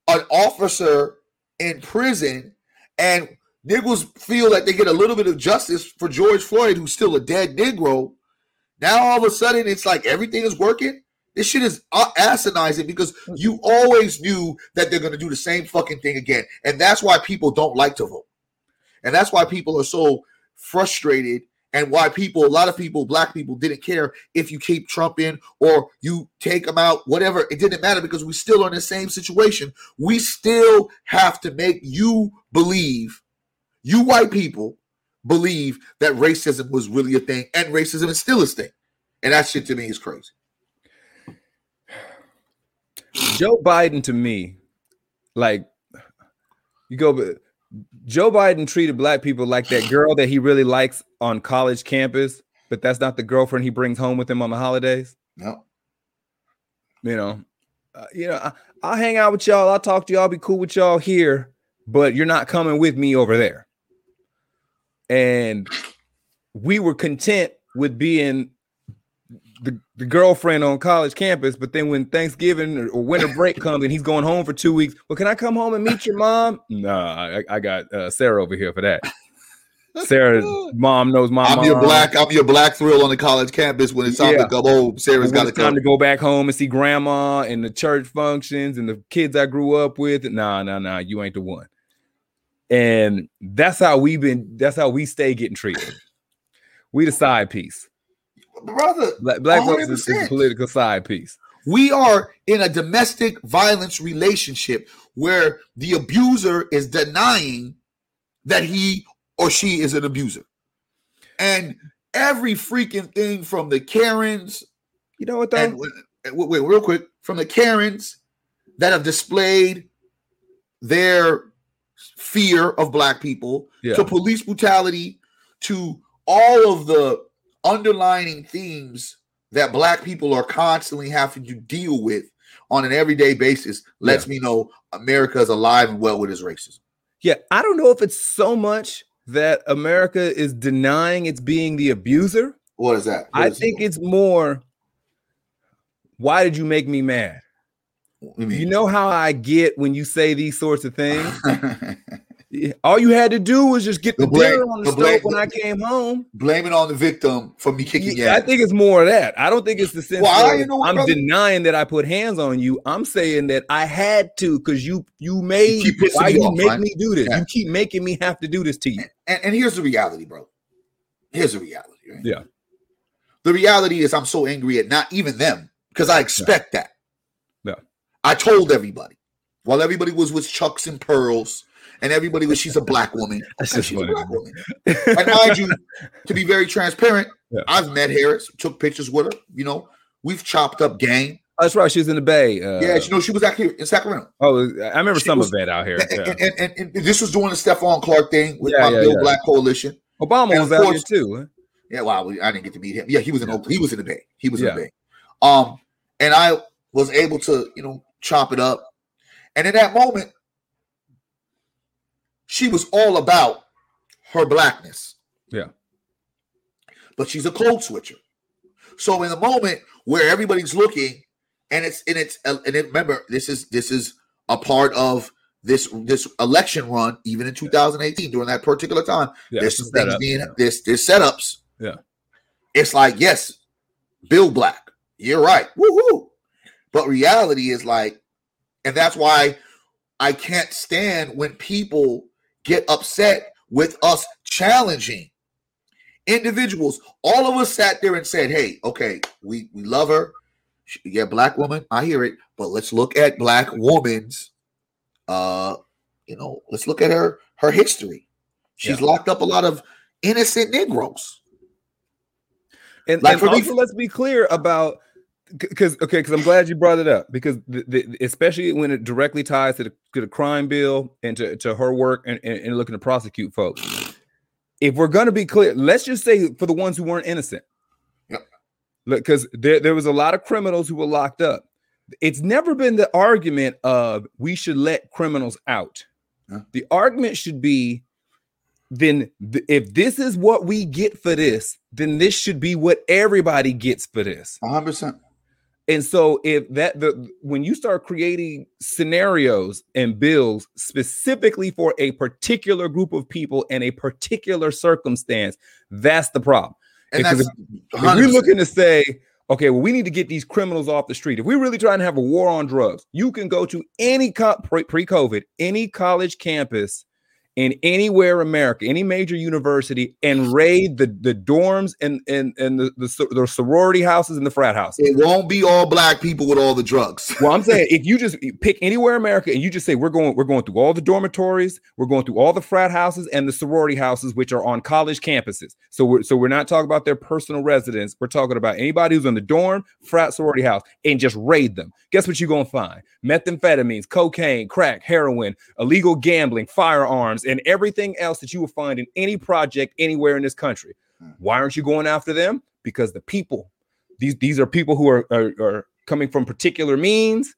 Speaker 2: an officer in prison and niggas feel that they get a little bit of justice for George Floyd, who's still a dead Negro, Now all of a sudden it's like everything is working. This shit is asinizing because mm. you always knew that they're going to do the same fucking thing again. And that's why people don't like to vote. And that's why people are so frustrated and why people, a lot of people, black people, didn't care if you keep Trump in or you take him out, whatever. It didn't matter because we still are in the same situation. We still have to make you believe, you white people believe that racism was really a thing and racism is still a thing. And that shit to me is crazy.
Speaker 1: Joe Biden to me, like you go, Joe Biden treated black people like that girl that he really likes on college campus, but that's not the girlfriend he brings home with him on the holidays.
Speaker 2: No,
Speaker 1: you know, uh, you know, I, I'll hang out with y'all. I'll talk to y'all. I'll be cool with y'all here, but you're not coming with me over there. And we were content with being the, the girlfriend on college campus, but then when Thanksgiving or, or, winter break comes and he's going home for two weeks, well, can I come home and meet your mom? Nah, I, I got uh, Sarah over here for that. Sarah's mom knows my
Speaker 2: I'm
Speaker 1: mom.
Speaker 2: your black. I'm your black thrill on the college campus. When it's time yeah. to come home, Sarah's got
Speaker 1: to time to go back home and see grandma and the church functions and the kids I grew up with. Nah, nah, nah. You ain't the one. And that's how we've been. That's how we stay getting treated. We the side piece
Speaker 2: brother.
Speaker 1: Black, black folks is, is a political side piece.
Speaker 2: We are in a domestic violence relationship where the abuser is denying that he or she is an abuser. And every freaking thing from the Karens,
Speaker 1: you know what though? And,
Speaker 2: wait, wait, real quick, from the Karens that have displayed their fear of black people yeah. to police brutality to all of the underlining themes that black people are constantly having to deal with on an everyday basis lets yeah. me know America is alive and well with its racism.
Speaker 1: Yeah, I don't know if it's so much that America is denying it's being the abuser.
Speaker 2: What is that?
Speaker 1: What I is think it? it's more why did you make me mad? You, you know how I get when you say these sorts of things? All you had to do was just get the, the blame, on the, the stove when I came home.
Speaker 2: Blame it on the victim for me kicking
Speaker 1: yeah, I think it's more of that. I don't think it's the sense well, you know I'm brother? denying that I put hands on you. I'm saying that I had to because you you made you why you off, make right? me do this. Yeah. You keep making me have to do this to you.
Speaker 2: And, and here's the reality, bro. Here's the reality. Right?
Speaker 1: Yeah.
Speaker 2: The reality is I'm so angry at not even them because I expect
Speaker 1: yeah.
Speaker 2: that.
Speaker 1: Yeah.
Speaker 2: I told everybody while everybody was with chucks and pearls and everybody was she's a black woman.
Speaker 1: Just she's funny. a black woman.
Speaker 2: and mind you, to be very transparent, yeah. I've met Harris, took pictures with her. You know, we've chopped up game.
Speaker 1: Oh, that's right. She was in the Bay. Uh,
Speaker 2: yeah, you know, she was out here in Sacramento.
Speaker 1: Oh, I remember she some was, of that out here.
Speaker 2: And, yeah. and, and, and, this was doing the Stephon Clark thing with yeah, my yeah, Black Coalition.
Speaker 1: Obama was out here too.
Speaker 2: Yeah, well, I didn't get to meet him. Yeah, he was in he was in the Bay. He was in the Bay. Um, and I was able to, you know, chop it up. And in that moment, she was all about her blackness.
Speaker 1: Yeah.
Speaker 2: But she's a code switcher. So in the moment where everybody's looking, and it's and it's and it, remember this is this is a part of this this election run, even in 2018 during that particular time. Yeah, there's some things being yeah. there's there's setups.
Speaker 1: Yeah.
Speaker 2: It's like yes, Bill Black, you're right, woohoo. But reality is like, and that's why I can't stand when people get upset with us challenging individuals. All of us sat there and said, "Hey, okay, we we love her. Yeah, black woman. I hear it, but let's look at black woman's. Uh, you know, let's look at her her history. She's yeah. locked up a lot of innocent Negroes.
Speaker 1: And, like and also, me, let's be clear about because okay, because I'm glad you brought it up because the, the, especially when it directly ties to the, to the crime bill and to, to her work and, and, and looking to prosecute folks. If we're gonna be clear, let's just say for the ones who weren't innocent.
Speaker 2: Yep.
Speaker 1: Because there, there was a lot of criminals who were locked up. It's never been the argument of we should let criminals out. Huh? The argument should be then th- if this is what we get for this, then this should be what everybody gets for this.
Speaker 2: 100%.
Speaker 1: And so if that the when you start creating scenarios and bills specifically for a particular group of people and a particular circumstance, that's the problem.
Speaker 2: And
Speaker 1: Because
Speaker 2: that's
Speaker 1: If we're looking to say, okay, well, we need to get these criminals off the street. If we're really trying to have a war on drugs, you can go to any co- pre- pre-COVID, any college campus in anywhere America, any major university, and raid the, the dorms and and and the, the, the sorority houses and the frat houses.
Speaker 2: it won't be all black people with all the drugs.
Speaker 1: Well, I'm saying if you just pick anywhere America and you just say we're going, we're going through all the dormitories, we're going through all the frat houses and the sorority houses, which are on college campuses. So we're so we're not talking about their personal residence. We're talking about anybody who's in the dorm, frat, sorority house, and just raid them. Guess what you're gonna find? Methamphetamines, cocaine, crack, heroin, illegal gambling, firearms, and everything else that you will find in any project anywhere in this country.
Speaker 2: Hmm.
Speaker 1: Why aren't you going after them? Because the people, these these are people who are, are, are coming from particular means,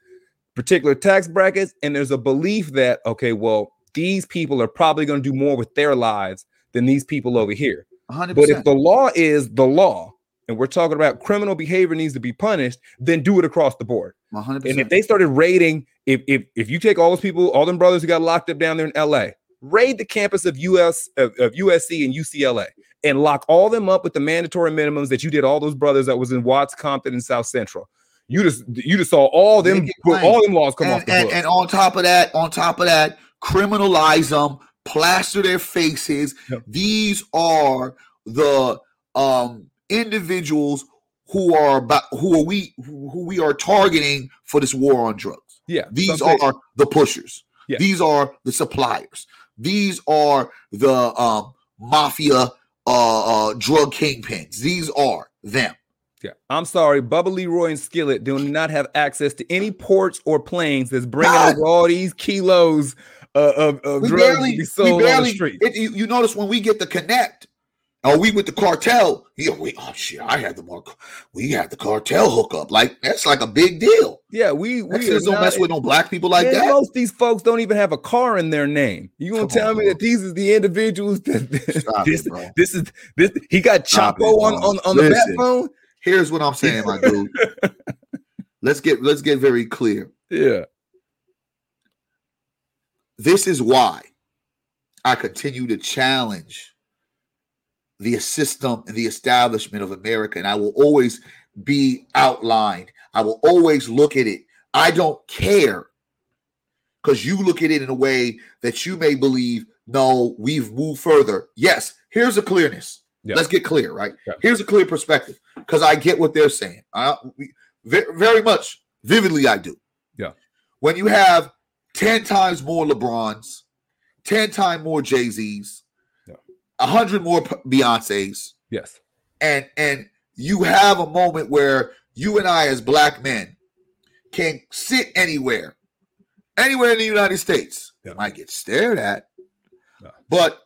Speaker 1: particular tax brackets, and there's a belief that okay, well, these people are probably going to do more with their lives than these people over here.
Speaker 2: 100%.
Speaker 1: But if the law is the law, and we're talking about criminal behavior needs to be punished, then do it across the board.
Speaker 2: 100%.
Speaker 1: And if they started raiding, if if if you take all those people, all them brothers who got locked up down there in LA, raid the campus of US of, of USC and UCLA and lock all them up with the mandatory minimums that you did all those brothers that was in Watts, Compton, and South Central. You just you just saw all them
Speaker 2: Make it
Speaker 1: put
Speaker 2: plain.
Speaker 1: all them laws come off
Speaker 2: and,
Speaker 1: the
Speaker 2: and,
Speaker 1: books.
Speaker 2: and on top of that, on top of that, criminalize them, plaster their faces.
Speaker 1: Yep.
Speaker 2: These are the um individuals who are about who are we who we are targeting for this war on drugs.
Speaker 1: yeah,
Speaker 2: These are the pushers.
Speaker 1: Yeah.
Speaker 2: These are the suppliers. These are the um mafia uh, uh drug kingpins. These are them.
Speaker 1: Yeah, I'm sorry. Bubba Leroy and Skillet do not have access to any ports or planes that's bringing over all these kilos uh, of, of drugs to
Speaker 2: barely,
Speaker 1: be
Speaker 2: we
Speaker 1: sold on the street.
Speaker 2: It, you, you notice when we get the connect, or we with the cartel. Yeah, we oh shit, I had the mark. We had the cartel hookup. Like that's like a big deal.
Speaker 1: Yeah, we we
Speaker 2: don't
Speaker 1: not-
Speaker 2: mess with no black people like that.
Speaker 1: Most of these folks don't even have a car in their name. You gonna
Speaker 2: Come
Speaker 1: tell
Speaker 2: on,
Speaker 1: me
Speaker 2: bro.
Speaker 1: that these is the individuals that this,
Speaker 2: it, bro.
Speaker 1: this is this he got
Speaker 2: Stop
Speaker 1: Chapo
Speaker 2: it,
Speaker 1: on on, on the bat phone?
Speaker 2: Here's what I'm saying, my dude. let's get let's get very clear.
Speaker 1: Yeah.
Speaker 2: This is why I continue to challenge the system and the establishment of America, and I will always be outlined. I will always look at it. I don't care because you look at it in a way that you may believe, no, we've moved further. Yes, here's a clearness.
Speaker 1: Yeah.
Speaker 2: Let's get clear, right?
Speaker 1: Yeah.
Speaker 2: Here's a clear perspective because I get what they're saying. I, we, very much, vividly, I do.
Speaker 1: Yeah.
Speaker 2: When you have 10 times more LeBrons, 10 times more Jay-Z's,
Speaker 1: Yeah.
Speaker 2: A 100 more Beyonce's,
Speaker 1: Yes.
Speaker 2: and and you have a moment where you and I as black men can sit anywhere, anywhere in the United States.
Speaker 1: Yeah.
Speaker 2: Might get stared at, but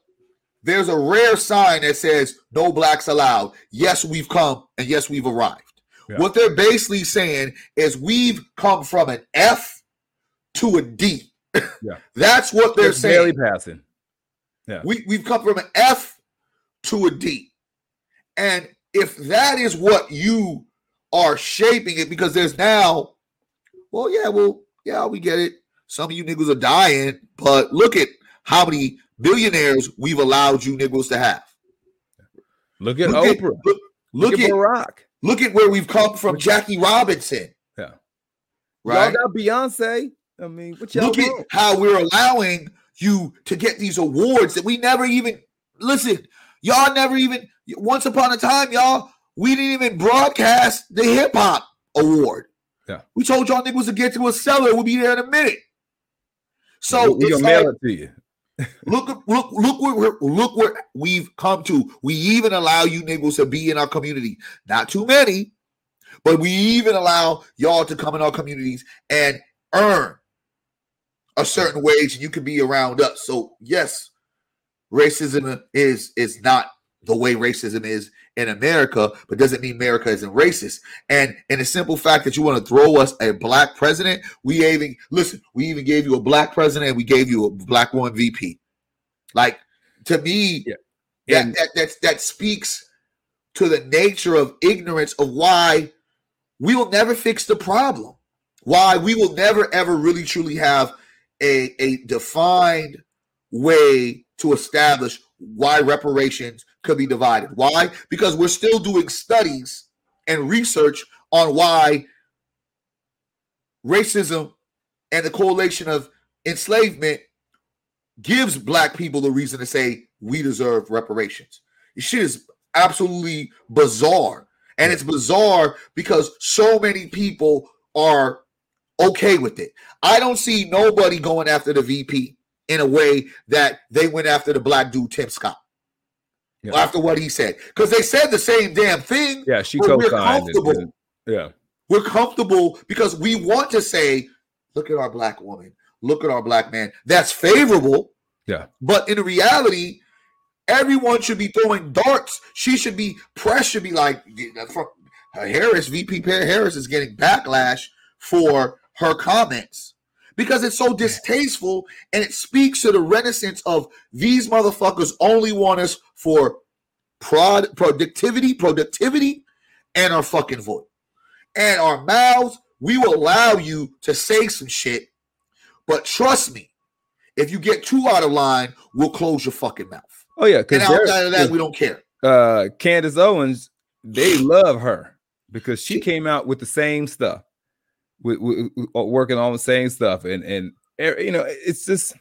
Speaker 2: there's a rare sign that says no blacks allowed. Yes, we've come and yes, we've arrived.
Speaker 1: Yeah.
Speaker 2: What they're basically saying is we've come from an F to a D.
Speaker 1: Yeah.
Speaker 2: That's what they're
Speaker 1: Just
Speaker 2: saying.
Speaker 1: barely passing.
Speaker 2: We, we've come from an F to a D. And if that is what you are shaping it, because there's now, well, yeah, well, yeah, we get it. Some of you niggas are dying, but look at how many billionaires we've allowed you niggas to have.
Speaker 1: Look at
Speaker 2: Look at,
Speaker 1: Oprah.
Speaker 2: look,
Speaker 1: Look,
Speaker 2: look
Speaker 1: at
Speaker 2: at
Speaker 1: Barack.
Speaker 2: look at where we've come from, Jackie Robinson.
Speaker 1: Yeah.
Speaker 2: Right.
Speaker 1: Y'all got Beyonce. I mean, what y'all
Speaker 2: Look at how we're allowing you to get these awards that we never even listen. Y'all never even once upon a time, y'all, we didn't even broadcast the hip hop award.
Speaker 1: Yeah.
Speaker 2: We told y'all niggas to get to a cellar. We'll be there in a minute. So
Speaker 1: we, we gonna
Speaker 2: like,
Speaker 1: mail it to you.
Speaker 2: look, look, look where we're, look where we've come to. We even allow you niggas to be in our community. Not too many, but we even allow y'all to come in our communities and earn a certain wage, and you can be around us. So yes, racism is is not the way racism is in America, but doesn't mean America isn't racist. And in the simple fact that you want to throw us a black president, we even listen. We even gave you a black president, and we gave you a black woman VP. Like to me,
Speaker 1: Yeah.
Speaker 2: that that that that speaks to the nature of ignorance of why we will never fix the problem. Why we will never ever really truly have a, a defined way to establish why reparations could be divided. Why? Because we're still doing studies and research on why racism and the correlation of enslavement gives black people the reason to say we deserve reparations. This shit is absolutely bizarre. And it's bizarre because so many people are okay with it. I don't see nobody going after the VP in a way that they went after the black dude Tim Scott. Yeah. After what he said, because they said the same damn thing.
Speaker 1: Yeah, she co comfortable. Yeah,
Speaker 2: we're comfortable because we want to say, "Look at our black woman. Look at our black man." That's favorable.
Speaker 1: Yeah,
Speaker 2: but in reality, everyone should be throwing darts. She should be press should be like Harris. VP Harris is getting backlash for her comments because it's so distasteful and it speaks to the renaissance of these motherfuckers only want us for prod productivity, productivity, and our fucking vote. And our mouths, we will allow you to say some shit, but trust me, if you get too out of line, we'll close your fucking mouth.
Speaker 1: Oh yeah, because
Speaker 2: outside of that, we don't care.
Speaker 1: Uh Candace Owens, they love her because she came out with the same stuff with, with, uh, working on the same stuff, and and er, you know, it's just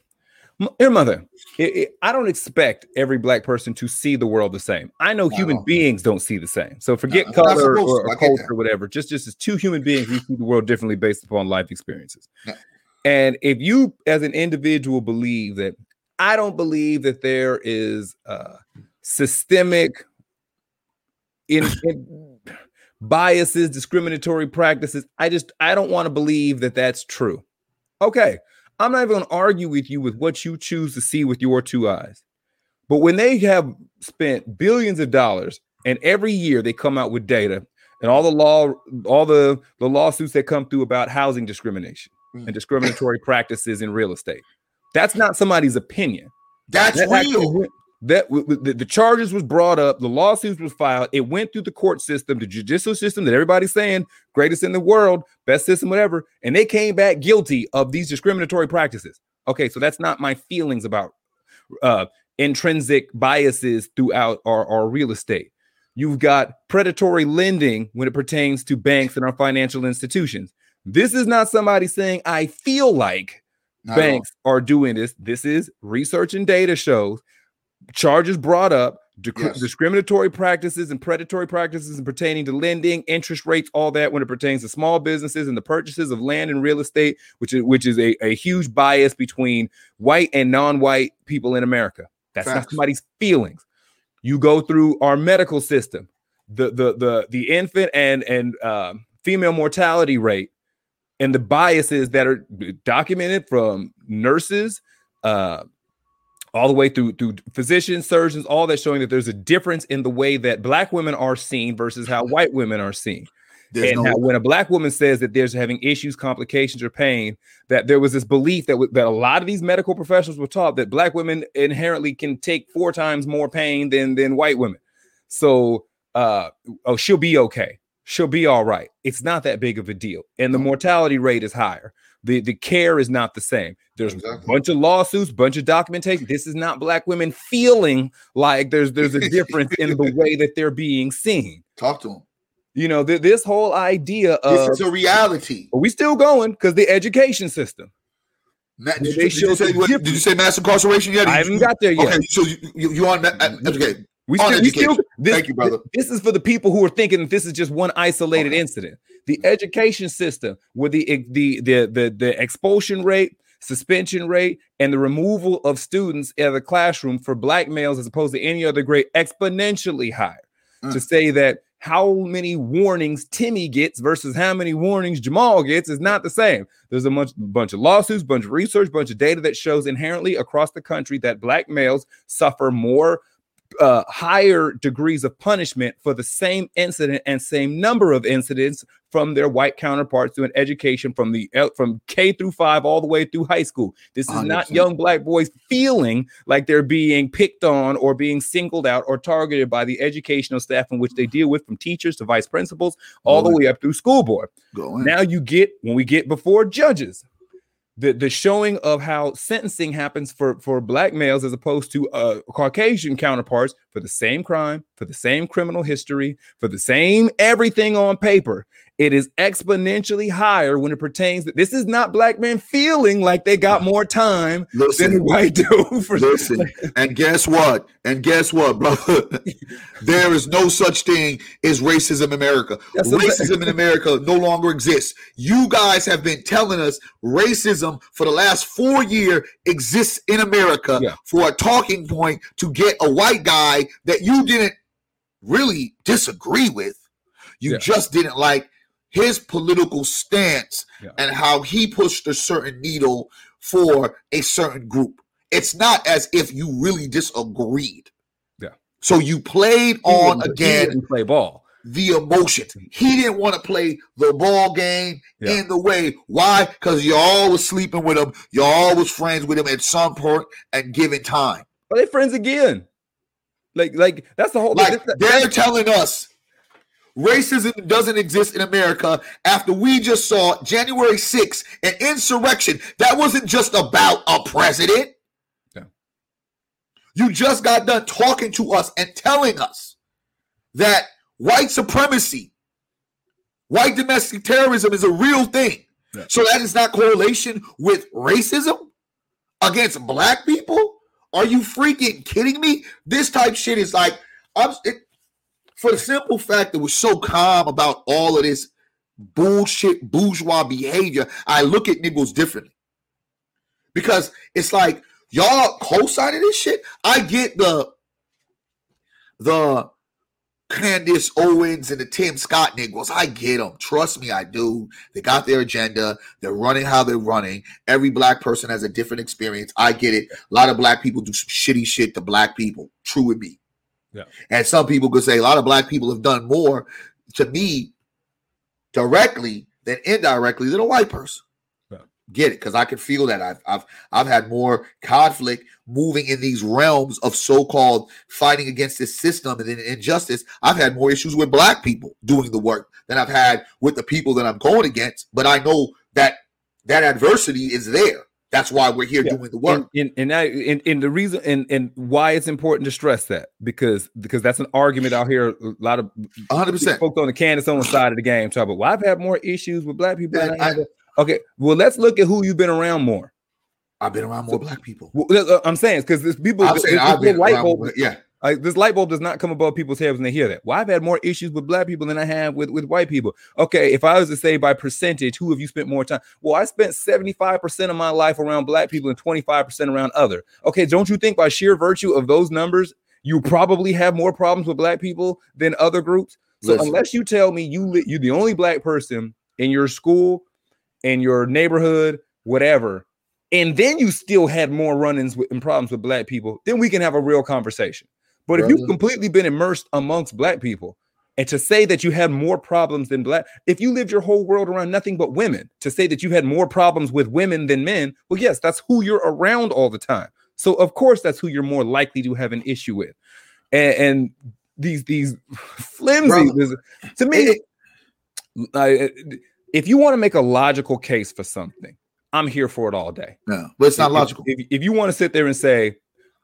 Speaker 1: your mother. It, it, I don't expect every black person to see the world the same. I know human beings don't see the same. So forget no, color or, or culture or whatever. Just just as two human beings, we see the world differently based upon life experiences. No. And if you, as an individual, believe that, I don't believe that there is uh, systemic in, in biases, discriminatory practices. I just I don't want to believe that that's true. Okay, I'm not even going to argue with you with what you choose to see with your two eyes. But when they have spent billions of dollars and every year they come out with data and all the law all the the lawsuits that come through about housing discrimination mm. and discriminatory practices in real estate. That's not somebody's opinion.
Speaker 2: That's that real
Speaker 1: that the, the charges was brought up, the lawsuits was filed, it went through the court system, the judicial system that everybody's saying greatest in the world, best system, whatever, and they came back guilty of these discriminatory practices. Okay, so that's not my feelings about uh, intrinsic biases throughout our, our real estate. You've got predatory lending when it pertains to banks and our financial institutions. This is not somebody saying, I feel like not banks are doing this. This is research and data shows charges brought up, yes. discriminatory practices and predatory practices and pertaining to lending, interest rates, all that when it pertains to small businesses and the purchases of land and real estate, which is which is a, a huge bias between white and non-white people in America. That's Facts. not somebody's feelings. You go through our medical system, the the the the infant and and uh, female mortality rate, and the biases that are documented from nurses, uh, all the way through through physicians, surgeons, all that showing that there's a difference in the way that black women are seen versus how white women are seen. There's and no- when a black woman says that there's having issues, complications, or pain, that there was this belief that w- that a lot of these medical professionals were taught that black women inherently can take four times more pain than than white women. So, uh, oh, she'll be okay. She'll be all right. It's not that big of a deal, and the mortality rate is higher the the care is not the same. There's exactly. a bunch of lawsuits, bunch of documentation. This is not black women feeling like there's there's a difference in the way that they're being seen.
Speaker 2: Talk to them.
Speaker 1: You know, th- this whole idea of
Speaker 2: this is a reality.
Speaker 1: Are we still going because the education system.
Speaker 2: did, you, did, you say, what, did, you, say, mass incarceration yet?
Speaker 1: I haven't got there yet.
Speaker 2: Okay, so you, you, you on that? Okay,
Speaker 1: we still, we still this, Thank you, brother. This is for the people who are thinking that this is just one isolated okay. incident. The education system, where the, the the the the expulsion rate, suspension rate, and the removal of students in the classroom for black males as opposed to any other grade, exponentially higher. Mm. To say that how many warnings Timmy gets versus how many warnings Jamal gets is not the same. There's a bunch, bunch of lawsuits, bunch of research, bunch of data that shows inherently across the country that black males suffer more uh, higher degrees of punishment for the same incident and same number of incidents from their white counterparts to an education from the from K through five all the way through high school. This is 100%. not young black boys feeling like they're being picked on or being singled out or targeted by the educational staff in which they deal with, from teachers to vice principals, all Go the in. way up through school board. Now you get when we get before judges, the the showing of how sentencing happens for for black males as opposed to uh, Caucasian counterparts for the same crime, for the same criminal history, for the same everything on paper it is exponentially higher when it pertains that this is not black men feeling like they got more time listen, than white do. For
Speaker 2: listen, and guess what? And guess what, brother? there is no such thing as racism in America. Racism in America no longer exists. You guys have been telling us racism for the last four year exists in America yeah. for a talking point to get a white guy that you didn't really disagree with. You yeah. just didn't like his political stance yeah. and how he pushed a certain needle for a certain group. It's not as if you really disagreed.
Speaker 1: Yeah.
Speaker 2: So you played he on again.
Speaker 1: play ball.
Speaker 2: The emotion. He didn't want to play the ball game yeah. in the way. Why? Because y'all was sleeping with him. Y'all was friends with him at some point and given time.
Speaker 1: Are they friends again? Like, like that's the whole.
Speaker 2: Like they're telling us Racism doesn't exist in America after we just saw January 6th, an insurrection that wasn't just about a president. Yeah. You just got done talking to us and telling us that white supremacy, white domestic terrorism is a real thing. Yeah. So that is not correlation with racism against black people? Are you freaking kidding me? This type shit is like I'm it, for the simple fact that we're so calm about all of this bullshit bourgeois behavior, I look at niggas differently. Because it's like y'all co-signing this shit. I get the the Candace Owens and the Tim Scott niggas. I get them. Trust me, I do. They got their agenda. They're running how they're running. Every black person has a different experience. I get it. A lot of black people do some shitty shit to black people. True with me.
Speaker 1: Yeah.
Speaker 2: And some people could say a lot of black people have done more to me directly than indirectly than a white person. Yeah. Get it? Because I can feel that I've I've I've had more conflict moving in these realms of so-called fighting against this system and injustice. I've had more issues with black people doing the work than I've had with the people that I'm going against. But I know that that adversity is there. That's why we're here yeah. doing the work.
Speaker 1: And and, and, I, and, and the reason and, and why it's important to stress that because because that's an argument out here. A lot of
Speaker 2: 100 percent
Speaker 1: folks on the Candace Owens side of the game talk about. Well, I've had more issues with black people. I I, okay, well, let's look at who you've been around more.
Speaker 2: I've been around more black people.
Speaker 1: Well, uh, I'm saying because there's people.
Speaker 2: I'm saying I've been white people. Yeah,
Speaker 1: like this light bulb does not come above people's heads when they hear that. Well, I've had more issues with black people than I have with, with white people. Okay, if I was to say by percentage, who have you spent more time? Well, I spent 75% of my life around black people and 25% around other. Okay, don't you think by sheer virtue of those numbers, you probably have more problems with black people than other groups? So Listen. unless you tell me you you're the only black person in your school, in your neighborhood, whatever, and then you still had more run-ins with, and problems with black people, then we can have a real conversation. But if you've completely been immersed amongst black people, and to say that you had more problems than black, if you lived your whole world around nothing but women, to say that you had more problems with women than men, well, yes, that's who you're around all the time. So of course, that's who you're more likely to have an issue with. And, and these these flimsy to me, I, if you want to make a logical case for something, I'm here for it all day.
Speaker 2: No, but it's not if, logical.
Speaker 1: If, if you want to sit there and say,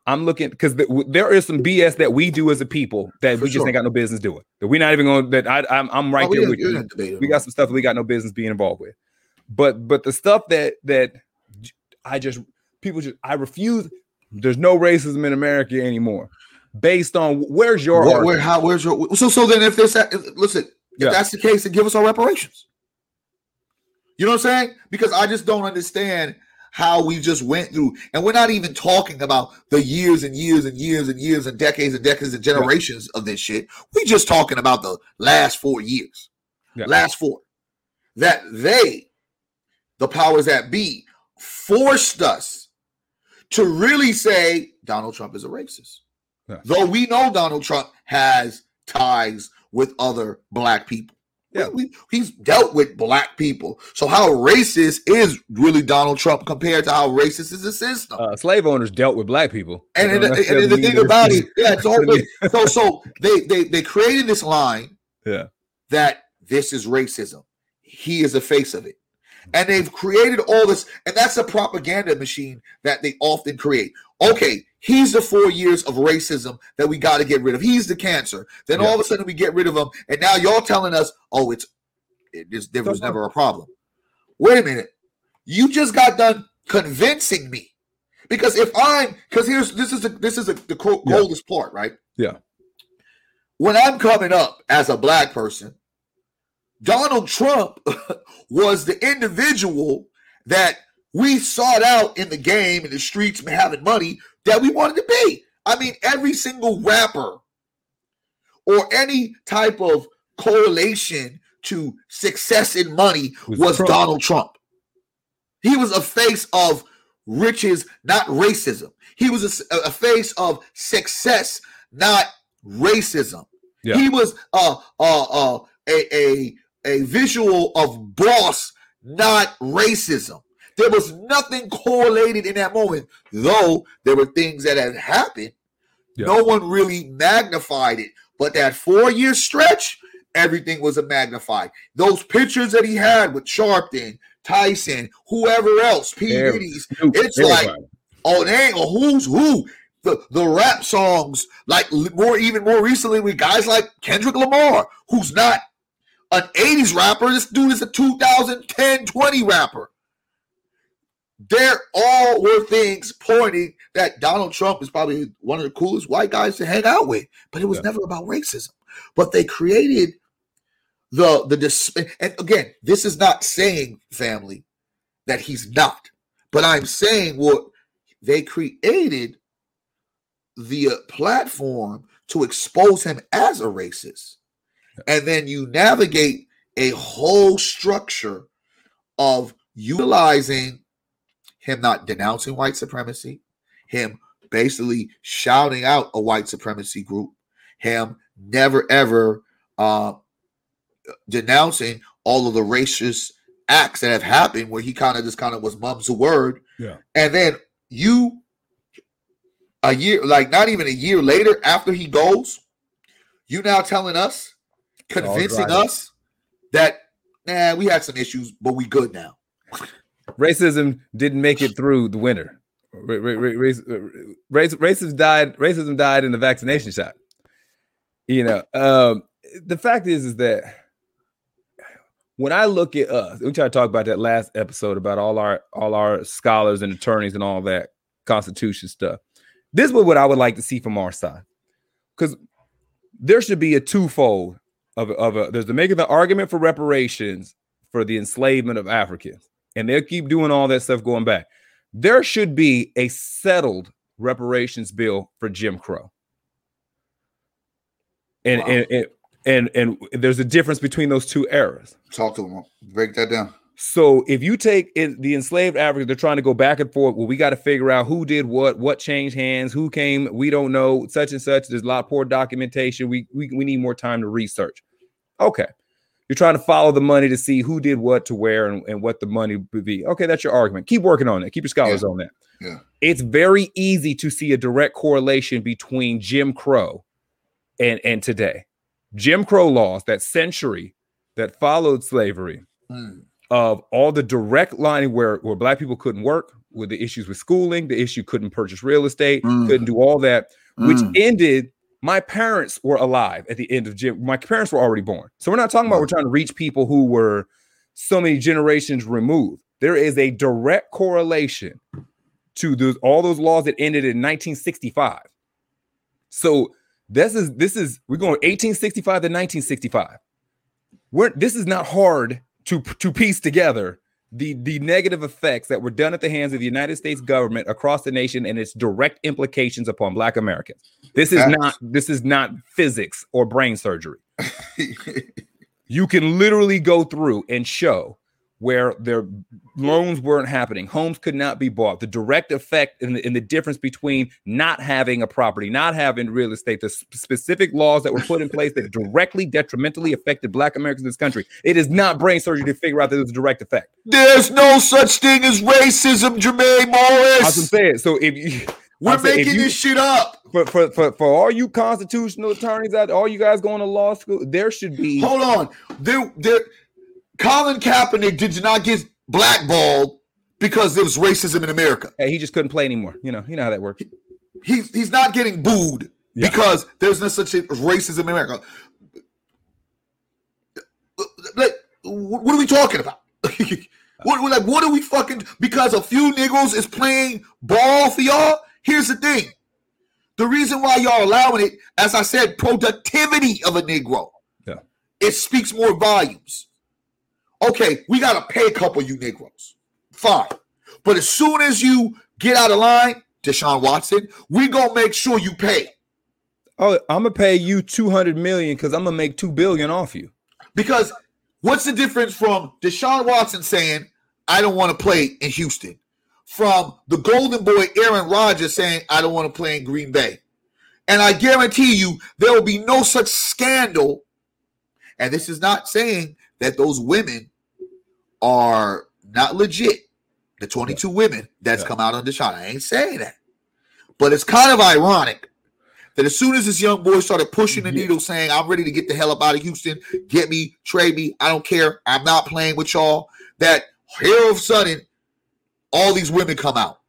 Speaker 1: I'm looking because the, there is some BS that we do as a people that For we just ain't got no business doing. That we're not even going. That I, I'm, I'm right oh, there with you. We got some stuff we got no business being involved with. But but the stuff that that I just people just I refuse. There's no racism in America anymore. Based on where's your
Speaker 2: where, where how where's your so so then if this listen if yeah. that's the case then give us our reparations. You know what I'm saying? Because I just don't understand how we just went through. And we're not even talking about the years and years and years and years and decades and decades and generations of this shit. We're just talking about the last four years. Yeah. Last four. That they, the powers that be, forced us to really say Donald Trump is a racist. Yeah. Though we know Donald Trump has ties with other black people. Yeah, we, he's dealt with black people. So how racist is really Donald Trump compared to how racist is the system?
Speaker 1: Uh, slave owners dealt with black people.
Speaker 2: And, and, and, and the thing about it, yeah, so, so so they they they created this line,
Speaker 1: yeah,
Speaker 2: that this is racism. He is the face of it. And they've created all this, and that's a propaganda machine that they often create. Okay, he's the four years of racism that we got to get rid of. He's the cancer. Then yeah. all of a sudden we get rid of him, and now y'all telling us, oh, it's it, there was never a problem. Wait a minute, you just got done convincing me because if I'm because here's this is a, this is a, the coldest yeah. part, right?
Speaker 1: Yeah.
Speaker 2: When I'm coming up as a black person, Donald Trump was the individual that we sought out in the game in the streets having money that we wanted to be. I mean, every single rapper or any type of correlation to success in money was, was Trump. Donald Trump. He was a face of riches, not racism. He was a, a face of success, not racism. Yeah. He was a, a, a, a, a visual of boss, not racism. There was nothing correlated in that moment, though there were things that had happened. Yeah. No one really magnified it. But that four year stretch, everything was a magnified. Those pictures that he had with Sharpton, Tyson, whoever else, P. Diddy's, it's like, oh, dang, who's who? The, the rap songs, like more even more recently with guys like Kendrick Lamar, who's not an 80s rapper. This dude is a 2010 20 rapper. There all were things pointing that Donald Trump is probably one of the coolest white guys to hang out with, but it was yeah. never about racism. But they created the the dis- and again, this is not saying family that he's not, but I'm saying what they created the uh, platform to expose him as a racist and then you navigate a whole structure of utilizing him not denouncing white supremacy, him basically shouting out a white supremacy group, him never ever uh, denouncing all of the racist acts that have happened where he kind of just kind of was mum's a word.
Speaker 1: Yeah.
Speaker 2: And then you a year, like not even a year later after he goes, you now telling us convincing us that nah, we had some issues, but we good now.
Speaker 1: Racism didn't make it through the winter. Race, race, racism died. Racism died in the vaccination shot. You know, um, the fact is, is that when I look at us, we try to talk about that last episode about all our all our scholars and attorneys and all that Constitution stuff. This is what I would like to see from our side, because there should be a twofold of, of a, there's the making the argument for reparations for the enslavement of Africans, and they'll keep doing all that stuff going back. There should be a settled reparations bill for Jim Crow. And, wow. and, and and and there's a difference between those two eras.
Speaker 2: Talk to them. Break that down.
Speaker 1: So if you take it, the enslaved Africans, they're trying to go back and forth. Well, we got to figure out who did what, what changed hands, who came. We don't know, such and such. There's a lot of poor documentation. We we, we need more time to research. Okay. You're trying to follow the money to see who did what to where and, and what the money would be. Okay, that's your argument. Keep working on it. Keep your scholars
Speaker 2: yeah.
Speaker 1: on that.
Speaker 2: Yeah.
Speaker 1: It's very easy to see a direct correlation between Jim Crow and, and today. Jim Crow laws, that century that followed slavery, mm. of all the direct line where, where black people couldn't work, with the issues with schooling, the issue couldn't purchase real estate, mm. couldn't do all that, which mm. ended my parents were alive at the end of Jim. My parents were already born. So we're not talking about we're trying to reach people who were so many generations removed. There is a direct correlation to those all those laws that ended in 1965. So this is this is we're going 1865 to 1965. We're this is not hard to to piece together the the negative effects that were done at the hands of the United States government across the nation and its direct implications upon black Americans. This is not this is not physics or brain surgery. you can literally go through and show where their loans weren't happening, homes could not be bought. The direct effect and the, the, difference between not having a property, not having real estate, the sp- specific laws that were put in place that directly detrimentally affected Black Americans in this country. It is not brain surgery to figure out that there's a direct effect.
Speaker 2: There's no such thing as racism, Jermaine Morris. I
Speaker 1: was saying. So if you.
Speaker 2: We're making you, this shit up.
Speaker 1: For, for, for, for all you constitutional attorneys out, all you guys going to law school, there should be.
Speaker 2: Hold on, there there Colin Kaepernick did not get blackballed because there was racism in America.
Speaker 1: He just couldn't play anymore. You know, you know how that works.
Speaker 2: He's he's not getting booed
Speaker 1: Yeah.
Speaker 2: because there's no such thing as racism in America. Like, what are we talking about? what like what are we fucking because a few Negroes is playing ball for y'all? Here's the thing. The reason why y'all allowing it, as I said, productivity of a Negro.
Speaker 1: Yeah.
Speaker 2: It speaks more volumes. Okay, we gotta pay a couple of you Negroes. Fine. But as soon as you get out of line, Deshaun Watson, we gonna make sure you pay.
Speaker 1: Oh, I'm gonna pay you 200 million because I'm gonna make two billion off you.
Speaker 2: Because what's the difference from Deshaun Watson saying, I don't want to play in Houston, from the golden boy Aaron Rodgers saying, I don't want to play in Green Bay? And I guarantee you, there will be no such scandal. And this is not saying that those women are not legit. The 22 women that's
Speaker 1: Yeah.
Speaker 2: come out on Deshaun. I ain't saying that. But it's kind of ironic that as soon as this young boy started pushing the
Speaker 1: Yeah.
Speaker 2: needle, saying, I'm ready to get the hell up out of Houston, get me, trade me, I don't care, I'm not playing with y'all, that here all of a sudden, all these women come out.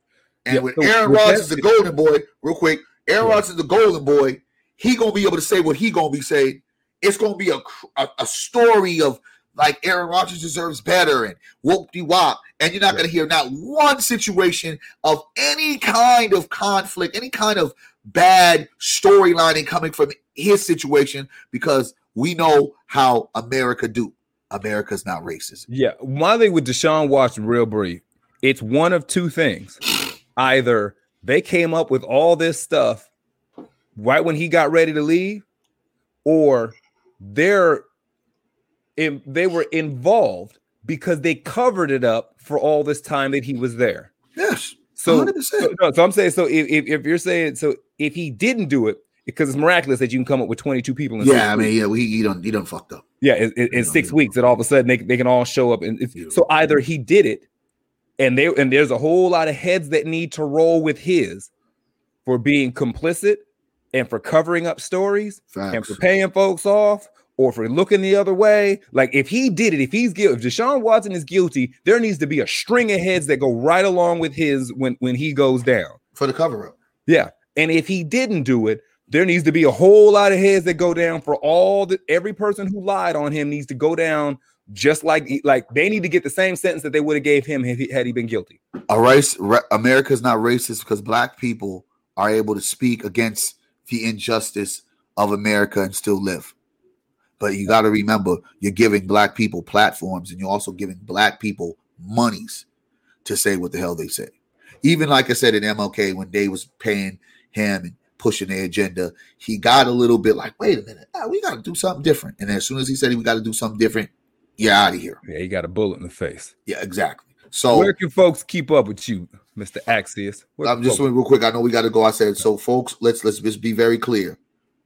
Speaker 2: And
Speaker 1: Yeah,
Speaker 2: when
Speaker 1: so
Speaker 2: Aaron Rodgers is the golden boy, real quick, Aaron
Speaker 1: Yeah.
Speaker 2: Rodgers is the golden boy, he gonna be able to say what he gonna be saying. It's gonna be a, a, a story of like Aaron Rodgers deserves better and whoop de wop. And you're not
Speaker 1: Yeah.
Speaker 2: gonna hear not one situation of any kind of conflict, any kind of bad storylining coming from his situation because we know how America do. America's not racist.
Speaker 1: Yeah, my thing with Deshaun Watson, real brief, it's one of two things. Either they came up with all this stuff right when he got ready to leave, or they're in, they were involved because they covered it up for all this time that he was there.
Speaker 2: Yes.
Speaker 1: So,
Speaker 2: 100%.
Speaker 1: so, no, so I'm saying, so if, if, if you're saying, so if he didn't do it, because it's miraculous that you can come up with 22 people.
Speaker 2: Yeah, I mean, yeah, we he done he done fucked up.
Speaker 1: Yeah, in, in, in six weeks, that all of a sudden they, they can all show up, and so either he did it, and they and there's a whole lot of heads that need to roll with his for being complicit and for covering up stories and for paying folks off or for looking the other way. Like if he did it, if he's guilty, if Deshaun Watson is guilty, there needs to be a string of heads that go right along with his when when he goes down.
Speaker 2: For the cover up.
Speaker 1: Yeah. And if he didn't do it, there needs to be a whole lot of heads that go down for all the every person who lied on him needs to go down just like like they need to get the same sentence that they would have gave him had he, had he been guilty.
Speaker 2: A race ra- America's not racist because black people are able to speak against the injustice of America and still live. But you got to remember, you're giving black people platforms and you're also giving black people monies to say what the hell they say. Even like I said in MLK, when they was paying him and pushing their agenda, he got a little bit like, wait a minute, ah, we got to do something different. And as soon as he said we got to do something different, you're out of here.
Speaker 1: Yeah, he got a bullet in the face.
Speaker 2: Yeah, exactly. So
Speaker 1: Where can folks keep up with you, Mr. Axius? Where
Speaker 2: I'm just
Speaker 1: folks-
Speaker 2: real quick. I know we got to go. I said so, folks. Let's let's just be very clear.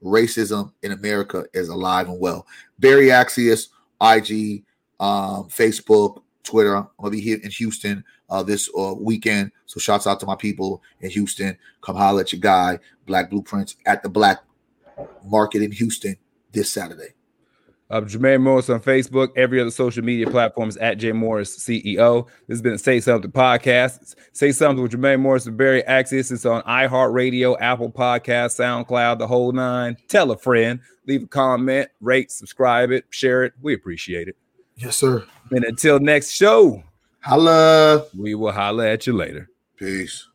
Speaker 2: Racism in America is alive and well. Barry Axius, IG, um, Facebook, Twitter. I'm gonna be here in Houston uh, this uh, weekend. So shouts out to my people in Houston. Come holler at your guy, Black Blueprints, at the Black Market in Houston this Saturday.
Speaker 1: I'm Jermaine Morris on Facebook. Every other social media platform is at J Morris CEO. This has been Say Something podcast. Say Something with Jermaine Morris and Barry Axis. It's on iHeartRadio, Apple Podcast, SoundCloud, the whole nine. Tell a friend, leave a comment, rate, subscribe it, share it. We appreciate it.
Speaker 2: Yes, sir.
Speaker 1: And until next show,
Speaker 2: Holla.
Speaker 1: we will holler at you later.
Speaker 2: Peace.